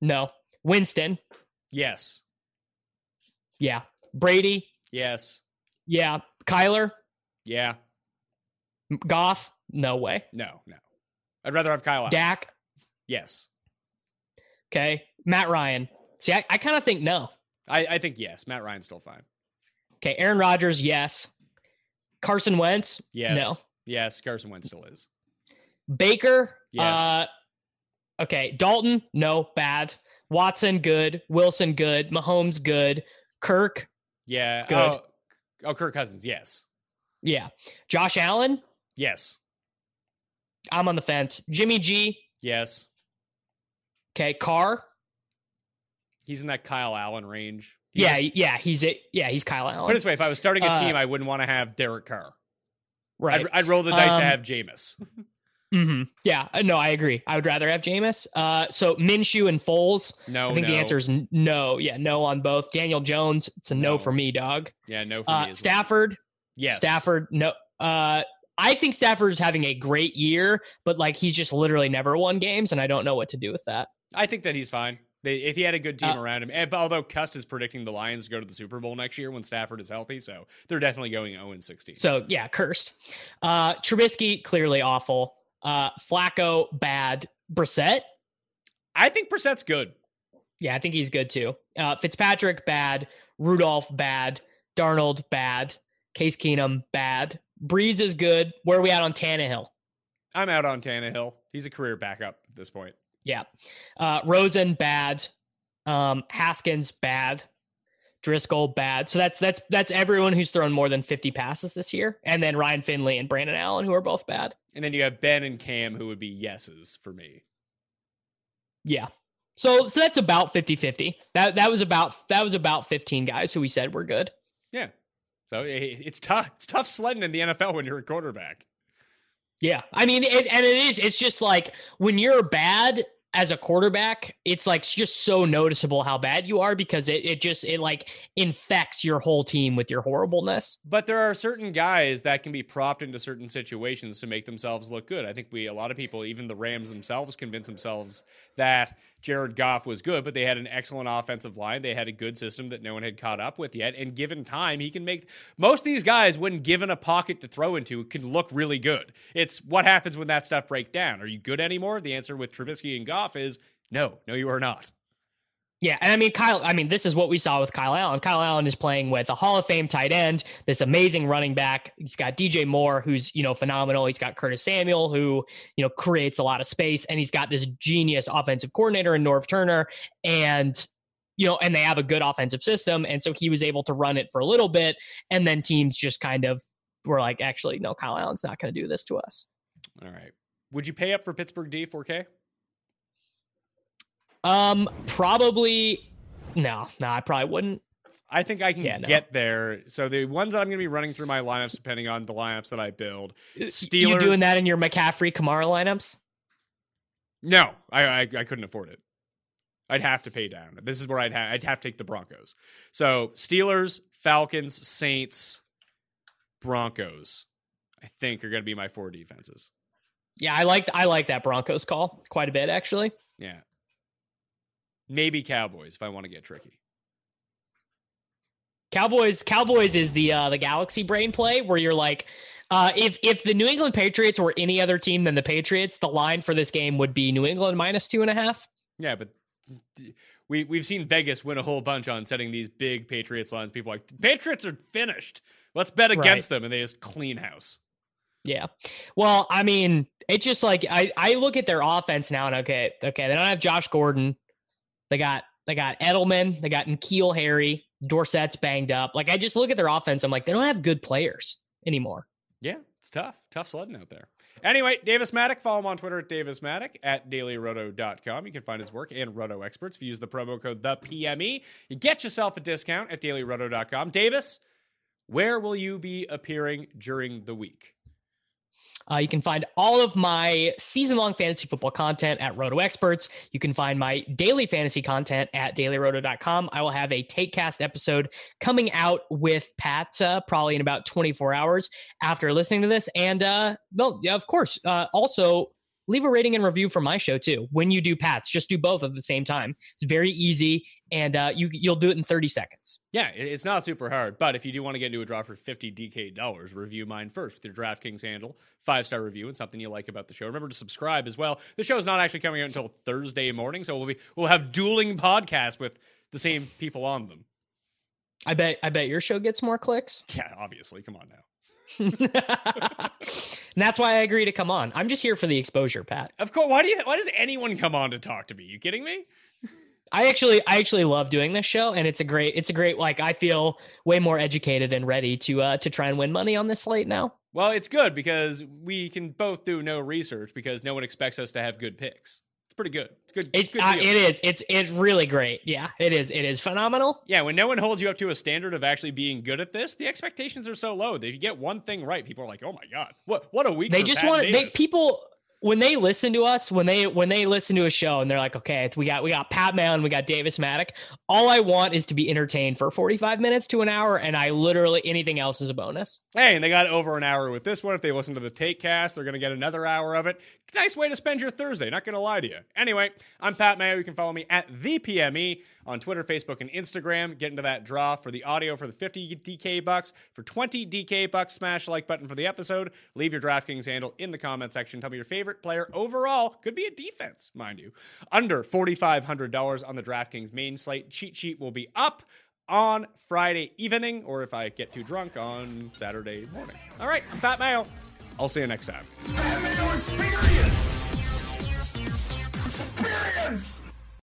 no. Winston, Yes. yeah. Brady, Yes. yeah. Kyler, Yeah. Goff, no way. No. No. I'd rather have Kyle. Allen. Dak, Yes. okay. Matt Ryan. See, I, I kind of think no. I, I think yes. Matt Ryan's still fine. Okay, Aaron Rodgers, yes. Carson Wentz, Yes. no. Yes. Carson Wentz still is. Baker, Yes. uh, okay. Dalton, no, bad. Watson, good. Wilson, good. Mahomes, good. Kirk, Yeah. Good. Oh, oh, Kirk Cousins. Yes. yeah. Josh Allen, Yes. I'm on the fence. Jimmy G, Yes. okay. Carr, He's in that Kyle Allen range. Yeah, just- yeah. He's it. Yeah, he's Kyle Allen. put it this way: if I was starting a Uh, team, I wouldn't want to have Derek Carr. Right. I'd, I'd roll the dice Um, to have Jameis. hmm Yeah. uh, No, I agree. I would rather have Jameis. Uh, so Minshew and Foles. No, I think no. the answer is no. Yeah, no on both. Daniel Jones, it's a no, No. for me, dog. Yeah, no for Uh, me. as well. Stafford, Yes. Stafford, no. Uh, I think Stafford is having a great year, but like he's just literally never won games, and I don't know what to do with that. I think that he's fine. They, if he had a good team Uh, around him, and, although Cust is predicting the Lions go to the Super Bowl next year when Stafford is healthy, so they're definitely going 0 and 16. So yeah, cursed. Uh, Trubisky clearly awful. Uh, Flacco bad. Brissett, I think Brissett's good. yeah, I think he's good too. Uh, Fitzpatrick bad. Rudolph bad. Darnold bad. Case Keenum bad. Brees is good. Where are we at on Tannehill? I'm out on Tannehill. He's a career backup at this point. Yeah. Uh, Rosen bad. Um, Haskins bad. Driskel bad. So that's that's that's everyone who's thrown more than 50 passes this year. And then Ryan Finley and Brandon Allen, who are both bad. And then you have Ben and Cam, who would be yeses for me. Yeah. So so that's about 50-50. That that was about that was about 15 guys who we said were good. Yeah. So it's tough. It's tough sledding in the NFL when you're a quarterback. Yeah. I mean, it, and it is, it's just like when you're bad as a quarterback, it's like just so noticeable how bad you are because it, it just, it like infects your whole team with your horribleness. But there are certain guys that can be propped into certain situations to make themselves look good. I think we, a lot of people, even the Rams themselves, convince themselves that Jared Goff was good, but they had an excellent offensive line. They had a good system that no one had caught up with yet. And given time, he can make most of these guys, when given a pocket to throw into, can look really good. It's what happens when that stuff breaks down. Are you good anymore? The answer with Trubisky and Goff is no, no, you are not. Yeah, and I mean Kyle. I mean, this is what we saw with Kyle Allen. Kyle Allen is playing with a Hall of Fame tight end, this amazing running back. He's got DJ Moore, who's you know phenomenal. He's got Curtis Samuel, who you know creates a lot of space, and he's got this genius offensive coordinator in Norv Turner, and you know, and they have a good offensive system, and so he was able to run it for a little bit, and then teams just kind of were like, actually, no, Kyle Allen's not going to do this to us. All right. Would you pay up for Pittsburgh D 4K? Um, probably no, no, I probably wouldn't. I think I can Yeah, no. get there. So the ones that I'm going to be running through my lineups, depending on the lineups that I build. Steelers. You doing that in your McCaffrey Kamara lineups? No, I, I I couldn't afford it. I'd have to pay down. This is where I'd have I'd have to take the Broncos. So Steelers, Falcons, Saints, Broncos. I think are going to be my four defenses. Yeah, I like I like that Broncos call quite a bit actually. Yeah. Maybe Cowboys if I want to get tricky. Cowboys Cowboys is the uh the galaxy brain play where you're like uh if if the New England Patriots were any other team than the Patriots, the line for this game would be New England minus two and a half. Yeah, but we we've seen Vegas win a whole bunch on setting these big Patriots lines. People are like Patriots are finished. Let's bet against them, and they just clean house. Yeah. Well, I mean, it's just like I, I look at their offense now and okay, okay, they don't have Josh Gordon. They got they got Edelman, they got N'Keal Harry, Dorsett's banged up. Like I just look at their offense, I'm like, they don't have good players anymore. Yeah, it's tough. Tough sledding out there. Anyway, Davis Mattek, follow him on Twitter at Davis Mattek at dailyroto.com. You can find his work and Roto Experts. If you use the promo code the PME, you get yourself a discount at dailyroto.com. Davis, where will you be appearing during the week? Uh, you can find all of my season long fantasy football content at Roto Experts. You can find my daily fantasy content at dailyroto.com. I will have a TakeCast episode coming out with Pat uh, probably in about 24 hours after listening to this. And uh, no, yeah, of course, uh, also leave a rating and review for my show too. When you do Pat's, just do both at the same time. It's very easy, and uh, you you'll do it in 30 seconds. Yeah, it's not super hard, but if you do want to get into a draw for 50 DK dollars, review mine first with your DraftKings handle, five star review, and something you like about the show. Remember to subscribe as well. The show is not actually coming out until Thursday morning, so we'll be we'll have dueling podcasts with the same people on them. I bet I bet your show gets more clicks. Yeah, obviously. Come on now. And that's why I agree to come on. I'm just here for the exposure, Pat. Of course. Why do you? Why does anyone come on to talk to me? You kidding me? I actually I actually love doing this show and it's a great it's a great like I feel way more educated and ready to uh to try and win money on this slate now. Well, it's good because we can both do no research because no one expects us to have good picks. It's pretty good. It's good. It's It, good uh, it is. It's it's really great. Yeah, it is. It is phenomenal. Yeah, when no one holds you up to a standard of actually being good at this, the expectations are so low that if you get one thing right, people are like, "Oh my god, what what a week!" They just Pat want they Davis." people when they listen to us, when they when they listen to a show and they're like, okay, we got we got Pat Mayo, and we got Davis Mattek. All I want is to be entertained for 45 minutes to an hour, and I literally anything else is a bonus. Hey, and they got over an hour with this one. If they listen to the take cast, they're to get another hour of it. Nice way to spend your Thursday. Not to lie to you. Anyway, I'm Pat Mayo. You can follow me at the PME on Twitter, Facebook, and Instagram. Get into that draw for the audio for the 50 DK bucks. For 20 DK bucks, smash like button for the episode. Leave your DraftKings handle in the comment section. Tell me your favorite player overall. Could be a defense, mind you. Under $4,500 on the DraftKings main slate. Cheat sheet will be up on Friday evening, or if I get too drunk on Saturday morning. All right, I'm Pat Mayo. I'll see you next time. Experience! Experience!